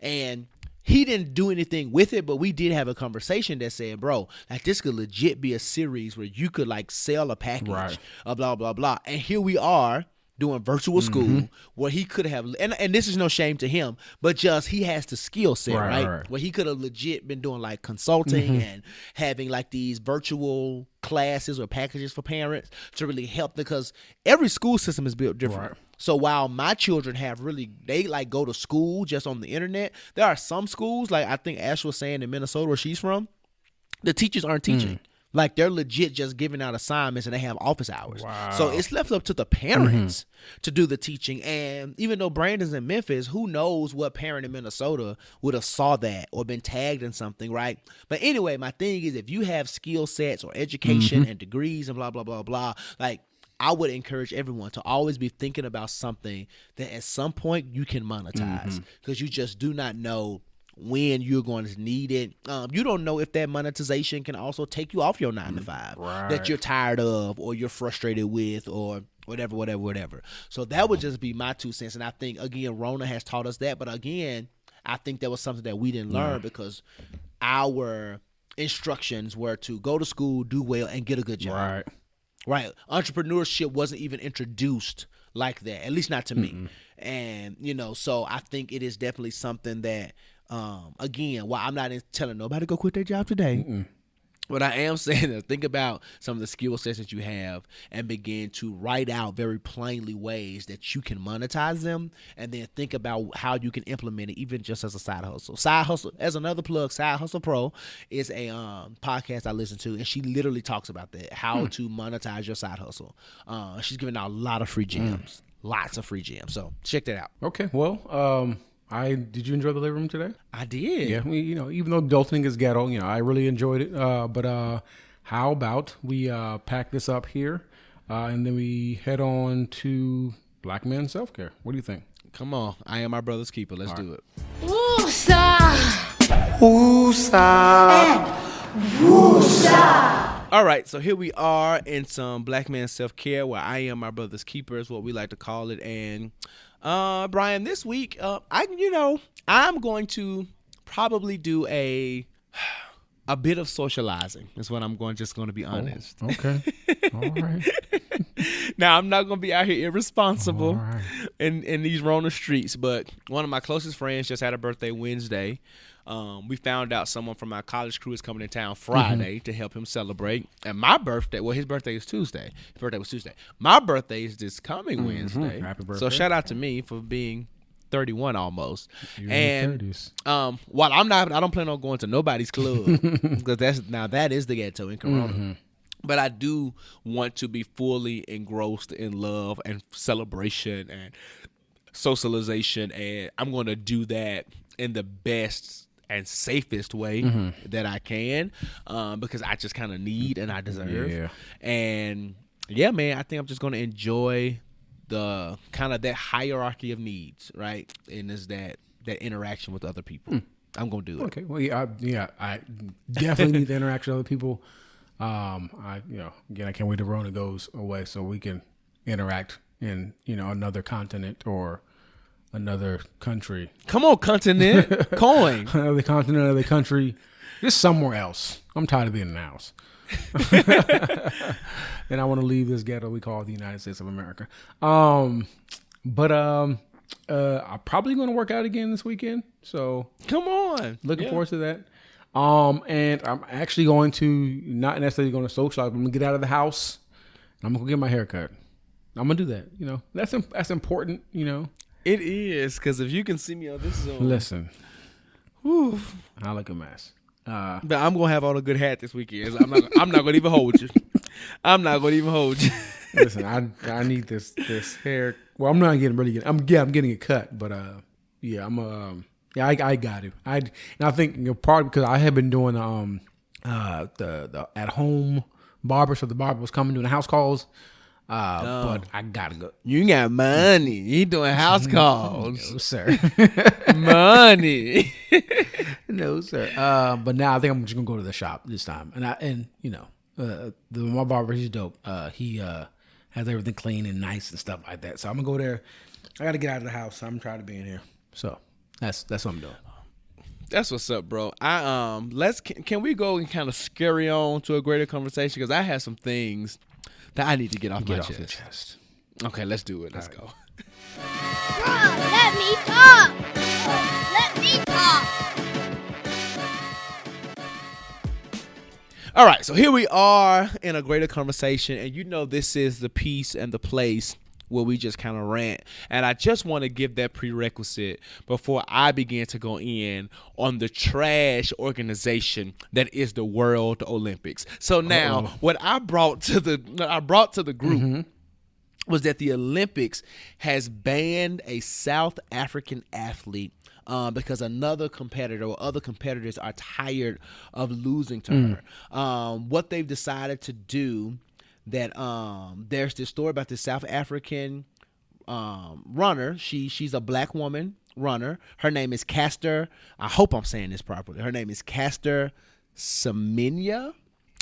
And he didn't do anything with it, but we did have a conversation that said, bro, like this could legit be a series where you could like sell a package Right. of blah blah blah. And here we are doing virtual Mm-hmm. school where he could have and, and this is no shame to him, but just he has the skill set, Right, right? right. Where he could have legit been doing like consulting Mm-hmm. and having like these virtual classes or packages for parents to really help because every school system is built different. Right. So while my children have really they like go to school just on the internet, there are some schools like I think Ash was saying in Minnesota where she's from, the teachers aren't teaching. Like they're legit just giving out assignments and they have office hours. So it's left up to the parents mm-hmm. to do the teaching. And even though Brandon's in Memphis, who knows what parent in Minnesota would have saw that or been tagged in something, right? But anyway, my thing is if you have skill sets or education mm-hmm. and degrees and blah blah blah blah, like I would encourage everyone to always be thinking about something that at some point you can monetize mm-hmm. because you just do not know when you're going to need it. Um, you don't know if that monetization can also take you off your nine to mm, five that you're tired of or you're frustrated with or whatever, whatever, whatever. So that would mm. just be my two cents. And I think again, Rona has taught us that. But again, I think that was something that we didn't learn mm. because our instructions were to go to school, do well, and get a good job. Right. Right. Entrepreneurship wasn't even introduced like that, at least not to me. And, you know, so I think it is definitely something that, um, again, while I'm not telling nobody to go quit their job today, what I am saying is think about some of the skill sets that you have and begin to write out very plainly ways that you can monetize them and then think about how you can implement it even just as a side hustle. Side hustle as another plug, Side Hustle Pro is a um, podcast I listen to and she literally talks about that, how to monetize your side hustle. Uh, she's giving out a lot of free gems. Lots of free gems. So check that out. Okay. Well, um, I did you enjoy the living room today? I did. Yeah. We, you know, even though adulting is ghetto, you know, I really enjoyed it. Uh, but uh, how about we uh pack this up here, uh, and then we head on to Black Man Self Care. What do you think? Come on. I am my brother's keeper. Let's do it. Woo-saosa. All right, so here we are in some black man self care where I am my brother's keeper is what we like to call it. And uh Brian, this week, uh I you know, I'm going to probably do a a bit of socializing. Is what I'm going just going to be honest. Okay. All right. Now I'm not gonna be out here irresponsible right. in in these Rona streets, but one of my closest friends just had a birthday Wednesday. Um, we found out someone from our college crew is coming in town Friday to help him celebrate. And my birthday, well, his birthday is Tuesday. His birthday was Tuesday. My birthday is this coming Wednesday. Happy So shout out to me for being 31 almost. You're and um, while I'm not, I don't plan on going to nobody's club because that's now that is the ghetto in Corona. But I do want to be fully engrossed in love and celebration and socialization, and I'm going to do that in the best and safest way that I can, um, because I just kind of need and I deserve. Yeah. And yeah, man, I think I'm just going to enjoy the kind of that hierarchy of needs, right? And is that that interaction with other people. I'm gonna do it. Okay. Well, yeah, I, yeah, I definitely need the interaction with other people. Um, I, you know, again, I can't wait till Rona goes away so we can interact in, you know, another continent or another country, Come on, continent, coin. another continent, another country, just somewhere else. I'm tired of being in the house. and I want to leave this ghetto we call the United States of America. Um, but um, uh, I'm probably going to work out again this weekend. So Come on. Looking Yeah. forward to that. Um, and I'm actually going to not necessarily going to socialize, but I'm gonna get out of the house. I'm gonna get my hair cut. I'm gonna do that. You know, that's that's important. You know, It is because if you can see me on this Zoom, Listen, I like a mess. Uh, but I'm gonna have on a good hat this weekend. So I'm not. I'm not gonna even hold you. I'm not gonna even hold you. listen, I I need this this hair. Well, I'm not getting really. Getting, I'm yeah, I'm getting it cut, but uh, yeah, I'm um, yeah, I, I got it. I and I think you know, part because I have been doing um, uh, the the at home barber, so the barber was coming doing the house calls. Uh, but I gotta go. You got money. You doing house calls. No, sir. money. no, sir. Uh, but now I think I'm just gonna go to the shop this time, and I and you know, uh, the my barber he's dope. Uh, he uh has everything clean and nice and stuff like that. So I'm gonna go there. I gotta get out of the house. I'm tired of being here. So that's that's what I'm doing. That's what's up, bro. I um, let's can, can we go and kind of scurry on to a greater conversation because I have some things that I need to get off Get my off chest. your chest. Okay, let's do it. Let's go. Let me talk. Let me talk. All right, so here we are in a greater conversation, and you know this is the piece and the place where we just kind of rant. And I just want to give that prerequisite before I begin to go in on the trash organization that is the World Olympics. So now, what I brought to the I brought to the group was that the Olympics has banned a South African athlete um, because another competitor or other competitors are tired of losing to her. Um, what they've decided to do that um, there's this story about this South African um, runner. She she's a black woman runner. Her name is Caster. I hope I'm saying this properly. Her name is Caster Semenya,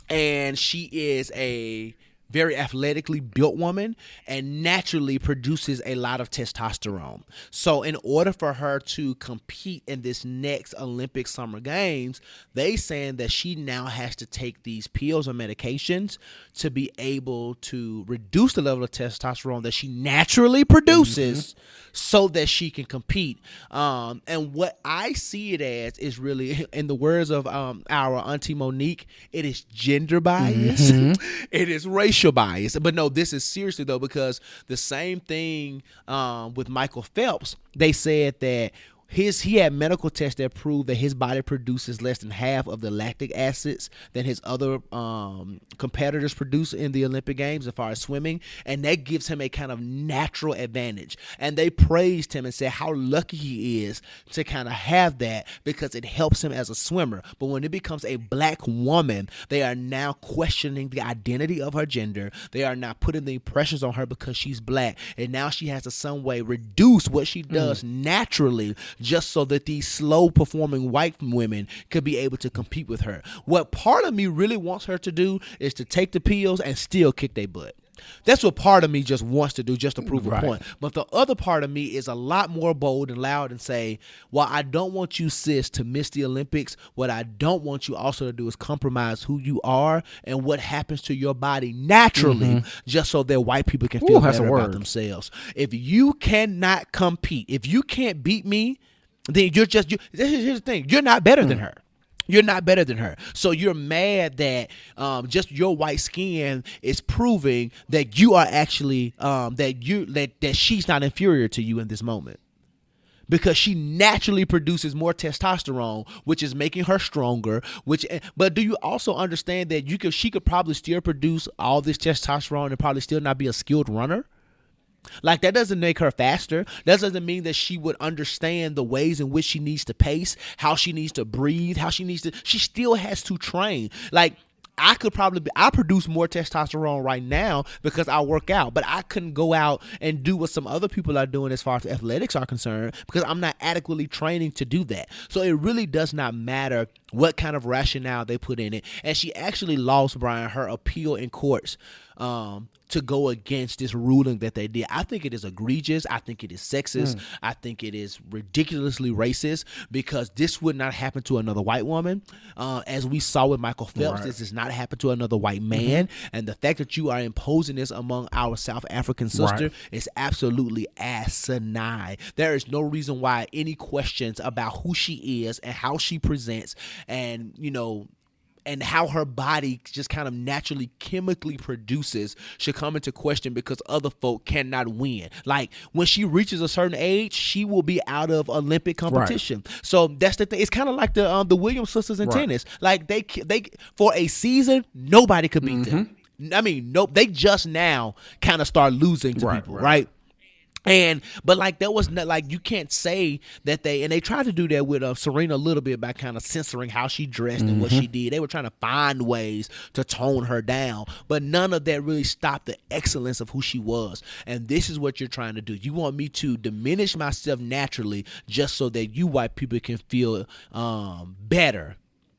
and she is a very athletically built woman and naturally produces a lot of testosterone. So in order for her to compete in this next Olympic Summer Games, they saying that she now has to take these pills or medications to be able to reduce the level of testosterone that she naturally produces so that she can compete. Um, and what I see it as is really, in the words of um, our auntie Mo'Nique, it is gender bias, it is racial bias. But no, this is seriously though because the same thing um, with Michael Phelps. They said that his he had medical tests that proved that his body produces less than half of the lactic acids than his other um, competitors produce in the Olympic Games as far as swimming, and that gives him a kind of natural advantage. And they praised him and said how lucky he is to kind of have that because it helps him as a swimmer. But when it becomes a black woman, they are now questioning the identity of her gender. They are now putting the pressures on her because she's black, and now she has to some way reduce what she does naturally just so that these slow performing white women could be able to compete with her. What part of me really wants her to do is to take the pills and still kick their butt. That's what part of me just wants to do, just to prove a point. But the other part of me is a lot more bold and loud and say, "Well, I don't want you, sis, to miss the Olympics. What I don't want you also to do is compromise who you are and what happens to your body naturally, just so that white people can feel Mm-hmm. Ooh, better about themselves. If you cannot compete, if you can't beat me, then you're just you. This is here's the thing: you're not better Mm. than her. You're not better than her. So you're mad that um, just your white skin is proving that you are actually um, that you that, that she's not inferior to you in this moment. Because she naturally produces more testosterone, which is making her stronger. Which, eh, but do you also understand that you could she could probably still produce all this testosterone and probably still not be a skilled runner? Like that doesn't make her faster. That doesn't mean that she would understand the ways in which she needs to pace, how she needs to breathe, how she needs to. She still has to train. Like I could probably be, I produce more testosterone right now because I work out, but I couldn't go out and do what some other people are doing as far as athletics are concerned because I'm not adequately training to do that. So it really does not matter what kind of rationale they put in it. And she actually lost Brian her appeal in courts um, to go against this ruling that they did. I think it is egregious. I think it is sexist. I think it is ridiculously racist because this would not happen to another white woman. Uh, as we saw with Michael Phelps, this does not happen to another white man. And the fact that you are imposing this among our South African sister Right. is absolutely asinine. There is no reason why any questions about who she is and how she presents and, you know, and how her body just kind of naturally chemically produces should come into question because other folk cannot win. Like when she reaches a certain age, she will be out of Olympic competition. So that's the thing. It's kind of like the um, the Williams sisters in Right. tennis. Like they they for a season nobody could beat them. Mm-hmm. I mean, nope. They just now kind of start losing to Right, people, right. And but like that was not like you can't say that they and they tried to do that with uh, Serena a little bit by kind of censoring how she dressed and what Mm-hmm. she did. They were trying to find ways to tone her down, but none of that really stopped the excellence of who she was. And this is what you're trying to do. You want me to diminish myself naturally just so that you white people can feel um, better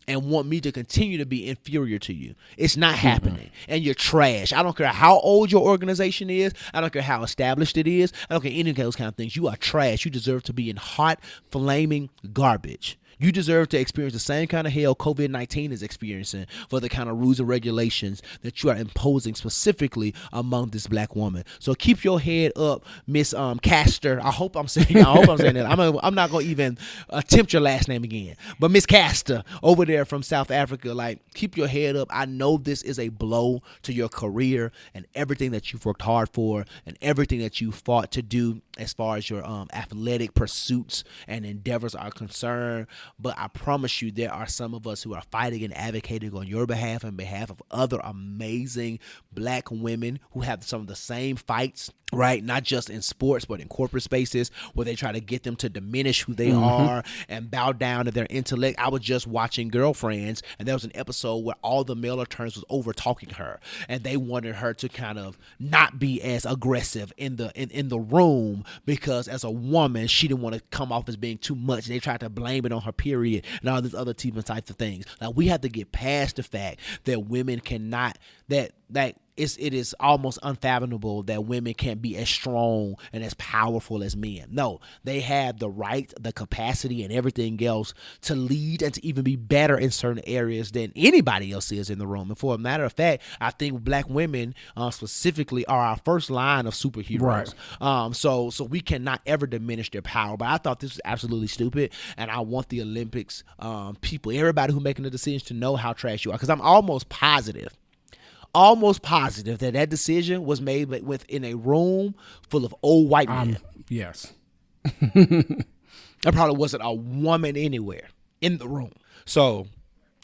and want me to continue to be inferior to you. It's not mm-hmm. happening. And you're trash. I don't care how old your organization is. I don't care how established it is. I don't care any of those kind of things. You are trash. You deserve to be in hot, flaming garbage. You deserve to experience the same kind of hell COVID 19 is experiencing for the kind of rules and regulations that you are imposing specifically among this black woman. So keep your head up, Miss um, Caster. I hope I'm saying I hope I'm saying that. I'm, i I'm not going to even attempt your last name again. But Miss Caster over there from South Africa, like, keep your head up. I know this is a blow to your career and everything that you've worked hard for and everything that you fought to do as far as your um, athletic pursuits and endeavors are concerned. But I promise you, there are some of us who are fighting and advocating on your behalf and behalf of other amazing black women who have some of the same fights, right? Not just in sports, but in corporate spaces where they try to get them to diminish who they mm-hmm. are and bow down to their intellect. I was just watching Girlfriends, and there was an episode where all the male attorneys was over talking her, and they wanted her to kind of not be as aggressive in the in, in the room because as a woman, she didn't want to come off as being too much. They tried to blame it on her period and all these other types of things. Like we have to get past the fact that women cannot that that it's it is almost unfathomable that women can't be as strong and as powerful as men. No, they have the right, the capacity, and everything else to lead and to even be better in certain areas than anybody else is in the room. And for a matter of fact, I think black women uh, specifically are our first line of superheroes. Right. Um, so so we cannot ever diminish their power. But I thought this was absolutely stupid, and I want the Olympics um, people, everybody who making the decisions, to know how trash you are, because I'm almost positive almost positive that that decision was made within a room full of old white men. Um, yes. there probably wasn't a woman anywhere in the room. So,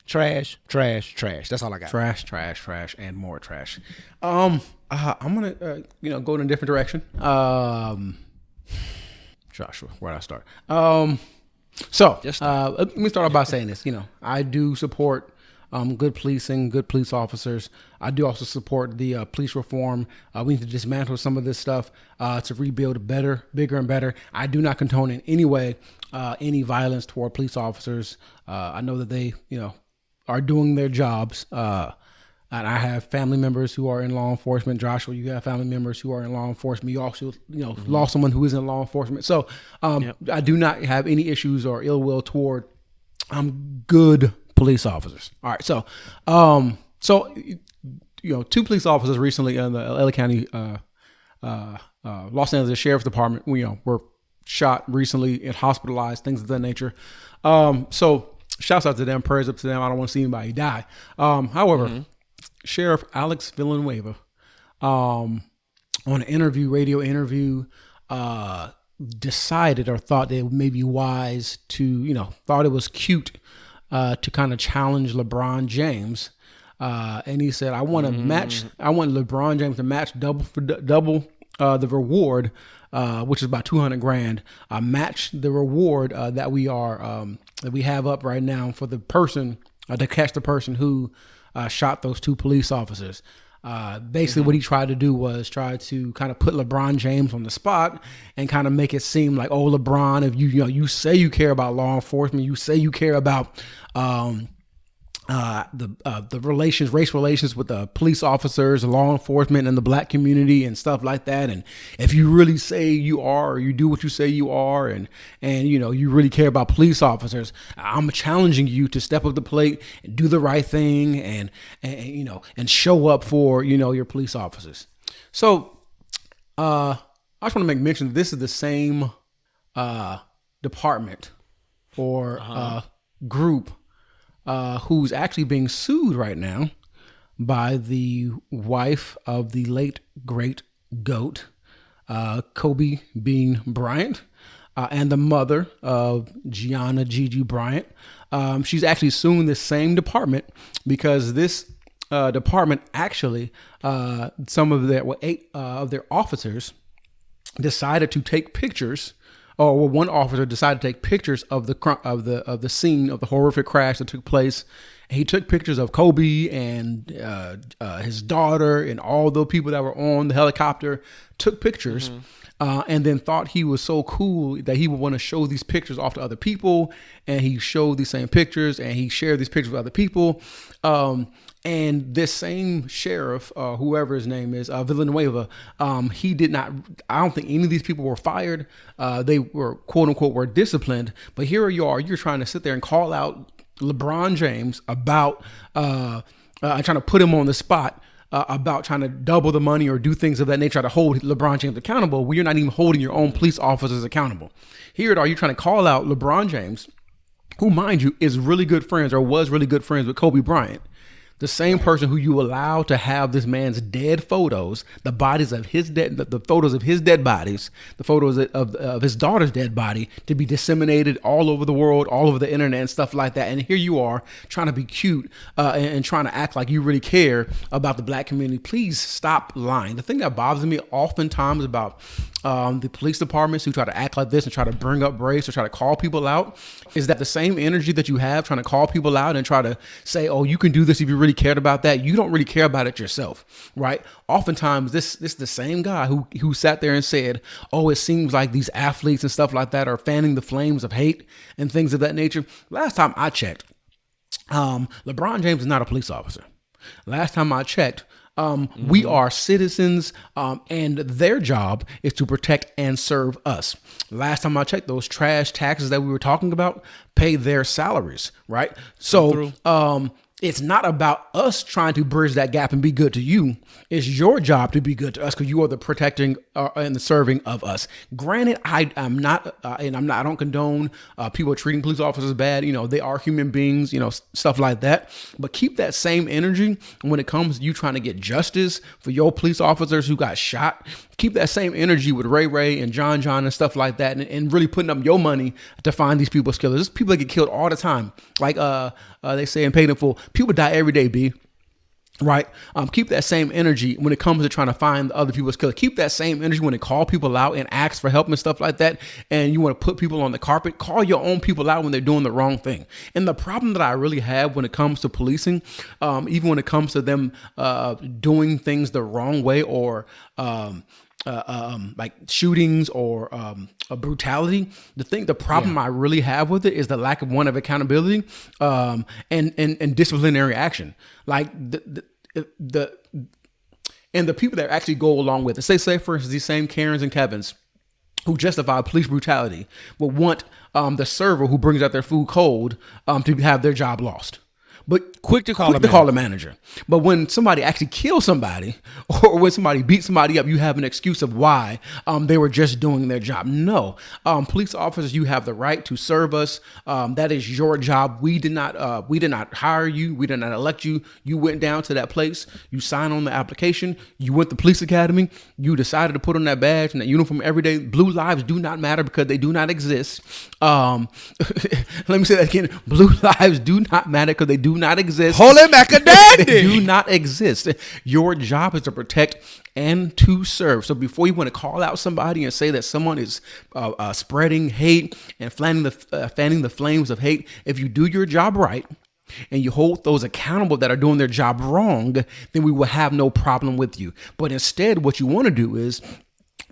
trash, trash, trash. That's all I got. Trash, trash, trash, and more trash. Um, uh, I'm gonna, uh, you know, go in a different direction. Um, Joshua, where do I start? Um, so uh, let me start off by saying this. You know, I do support um, good policing, good police officers. I do also support the uh, police reform. Uh, we need to dismantle some of this stuff uh, to rebuild better, bigger, and better. I do not condone in any way uh, any violence toward police officers. Uh, I know that they, you know, are doing their jobs. Uh, and I have family members who are in law enforcement. Joshua, you have family members who are in law enforcement. You also, you know, lost someone who is in law enforcement. So um, I do not have any issues or ill will toward um, good police officers. All right. So, um, so you know, two police officers recently in the LA County, uh, uh, uh, Los Angeles Sheriff's Department, you know, were shot recently and hospitalized, things of that nature. Um, so shouts out to them, prayers up to them. I don't want to see anybody die. Um, however, Sheriff Alex Villanueva, um, on an interview, radio interview, uh, decided or thought that it may be wise to, you know, thought it was cute uh, to kind of challenge LeBron James. Uh, and he said, "I want to match. I want LeBron James to match double for d- double uh, the reward, uh, which is about two hundred grand. Uh, match the reward uh, that we are um, that we have up right now for the person uh, to catch the person who uh, shot those two police officers." Uh, basically, what he tried to do was try to kind of put LeBron James on the spot and kind of make it seem like, oh, LeBron, if you you know you say you care about law enforcement, you say you care about um, uh, the uh, the relations, race relations with the police officers, law enforcement, and the black community and stuff like that. And if you really say you are, or you do what you say you are, and and you know you really care about police officers, I'm challenging you to step up the plate and do the right thing, and and you know and show up for you know your police officers. So, uh, I just want to make mention that this is the same uh, department or uh, group uh, who's actually being sued right now by the wife of the late great goat, uh, Kobe Bean Bryant, uh, and the mother of Gianna Gigi Bryant. Um, she's actually suing the same department because this uh, department actually, uh, some of their well, eight uh, of their officers decided to take pictures or well, one officer decided to take pictures of the cr- of the of the scene of the horrific crash that took place. He took pictures of Kobe and uh, uh, his daughter and all the people that were on the helicopter. Took pictures, uh, and then thought he was so cool that he would want to show these pictures off to other people. And he showed these same pictures, and he shared these pictures with other people. Um, and this same sheriff, uh, whoever his name is, uh, Villanueva, um, he did not. I don't think any of these people were fired. Uh, they were quote unquote were disciplined. But here you are, you're trying to sit there and call out LeBron James about uh, uh, trying to put him on the spot. Uh, about trying to double the money or do things of that nature to hold LeBron James accountable, when you're not even holding your own police officers accountable. Here it are, you're trying to call out LeBron James, who, mind you, is really good friends or was really good friends with Kobe Bryant. The same person who you allow to have this man's dead photos, the bodies of his dead, the, the photos of his dead bodies, the photos of, of his daughter's dead body to be disseminated all over the world, all over the internet and stuff like that. And here you are trying to be cute uh, and, and trying to act like you really care about the black community. Please stop lying. The thing that bothers me oftentimes about um, the police departments who try to act like this and try to bring up race or try to call people out is that the same energy that you have trying to call people out and try to say, oh, you can do this if you really cared about that. You don't really care about it yourself, right? Oftentimes, this this is the same guy who who sat there and said, oh, it seems like these athletes and stuff like that are fanning the flames of hate and things of that nature. Last time I checked, um, LeBron James is not a police officer. Last time I checked, um, we are citizens, um, and their job is to protect and serve us. Last time I checked, those trash taxes that we were talking about pay their salaries, right? So, um, it's not about us trying to bridge that gap and be good to you. It's your job to be good to us because you are the protecting uh, and the serving of us. Granted, I am not, uh, and I'm not. I don't condone uh, people treating police officers bad. You know, they are human beings. You know, stuff like that. But keep that same energy when it comes to you trying to get justice for your police officers who got shot. Keep that same energy with Ray Ray and John John and stuff like that, and, and really putting up your money to find these people's killers. There's people that get killed all the time. Like uh, uh they say in Paid in Full, in people die every day. B right? Um, keep that same energy when it comes to trying to find other people's killer. Keep that same energy when they call people out and ask for help and stuff like that. And you want to put people on the carpet. Call your own people out when they're doing the wrong thing. And the problem that I really have when it comes to policing, um, even when it comes to them uh, doing things the wrong way or um, uh, um, like shootings or um, a brutality. The thing, the problem I really have with it is the lack of one of accountability um, and, and and disciplinary action. Like the the, the and the people that actually go along with it. Say, say for instance, these same Karens and Kevins who justify police brutality will want um, the server who brings out their food cold um, to have their job lost. But Quick to call quick a to call the manager. But when somebody actually kills somebody, or when somebody beats somebody up, you have an excuse of why um, they were just doing their job. No, um, police officers, you have the right to serve us. Um, that is your job. We did not, uh, we did not hire you. We did not elect you. You went down to that place. You signed on the application. You went to police academy. You decided to put on that badge and that uniform every day. Blue lives do not matter because they do not exist. Um, let me say that again. Blue lives do not matter because they do not exist. Holy macadamia! they do not exist. Your job is to protect and to serve. So before you want to call out somebody and say that someone is uh, uh, spreading hate and fanning the uh, fanning the flames of hate, if you do your job right. And you hold those accountable that are doing their job wrong, then we will have no problem with you. But instead, what you want to do is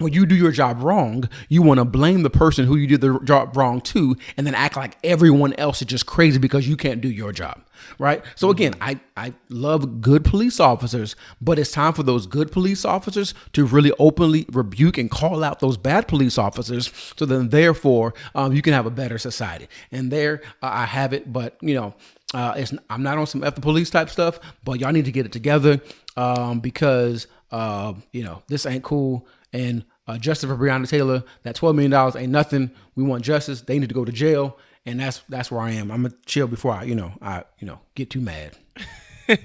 when you do your job wrong, you want to blame the person who you did the job wrong to, and then act like everyone else is just crazy because you can't do your job, right? So again, I I love good police officers, but it's time for those good police officers to really openly rebuke and call out those bad police officers, so then therefore um, you can have a better society. And there uh, I have it, but you know. Uh, it's, I'm not on some F the police type stuff, but y'all need to get it together um, because uh, you know this ain't cool. And uh, justice for Breonna Taylor, that $12 million ain't nothing. We want justice. They need to go to jail. and that's that's where I am. I'm gonna chill before I, you know, I you know get too mad.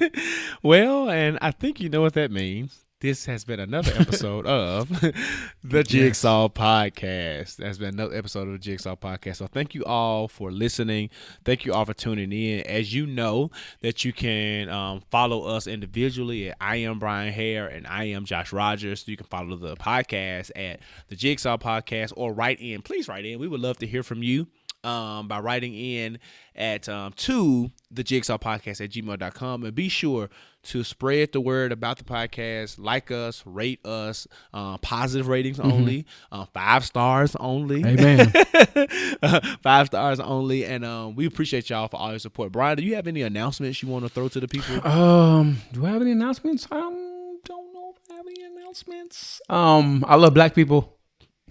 Well, and I think you know what that means. This has been another episode of the Jigsaw Podcast. That's been another episode of the Jigsaw Podcast. So thank you all for listening. Thank you all for tuning in. As you know, that you can um, follow us individually at I am Brian Hare and I am Josh Rogers. You can follow the podcast at the Jigsaw Podcast or write in. Please write in. We would love to hear from you um, by writing in at um, to the jigsaw podcast at gmail.com and be sure to spread the word about the podcast like us rate us uh, positive ratings only uh, five stars only Amen. five stars only and um, we appreciate y'all for all your support brian do you have any announcements you want to throw to the people um, do I have any announcements? I don't know if I have any announcements. Um, I love black people.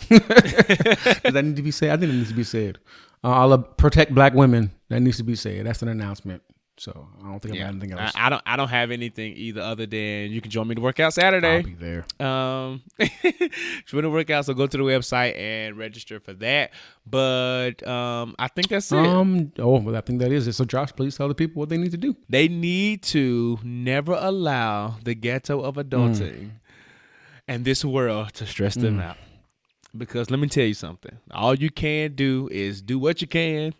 Does that need to be said? I think it needs to be said. Uh, I love protect black women. That needs to be said. That's an announcement. So I don't think I yeah. have anything else. I don't i don't have anything either other than you can join me to work out I'll be there. Um, if you want to work out, so go to the website and register for that. But um, I think that's it. Um. Oh, well, I think that is it. So, Josh, please tell the people what they need to do. they need to never allow the ghetto of adulting and this world to stress them out. Because let me tell you something. All you can do is do what you can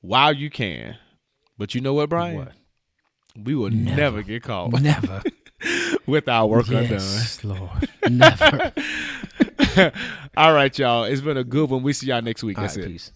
while you can. But you know what, Brian? What? We will never, get caught Never. with our work undone. yes, Lord. Never. All right, y'all. It's been a good one. We see y'all next week. All That's right, it. peace.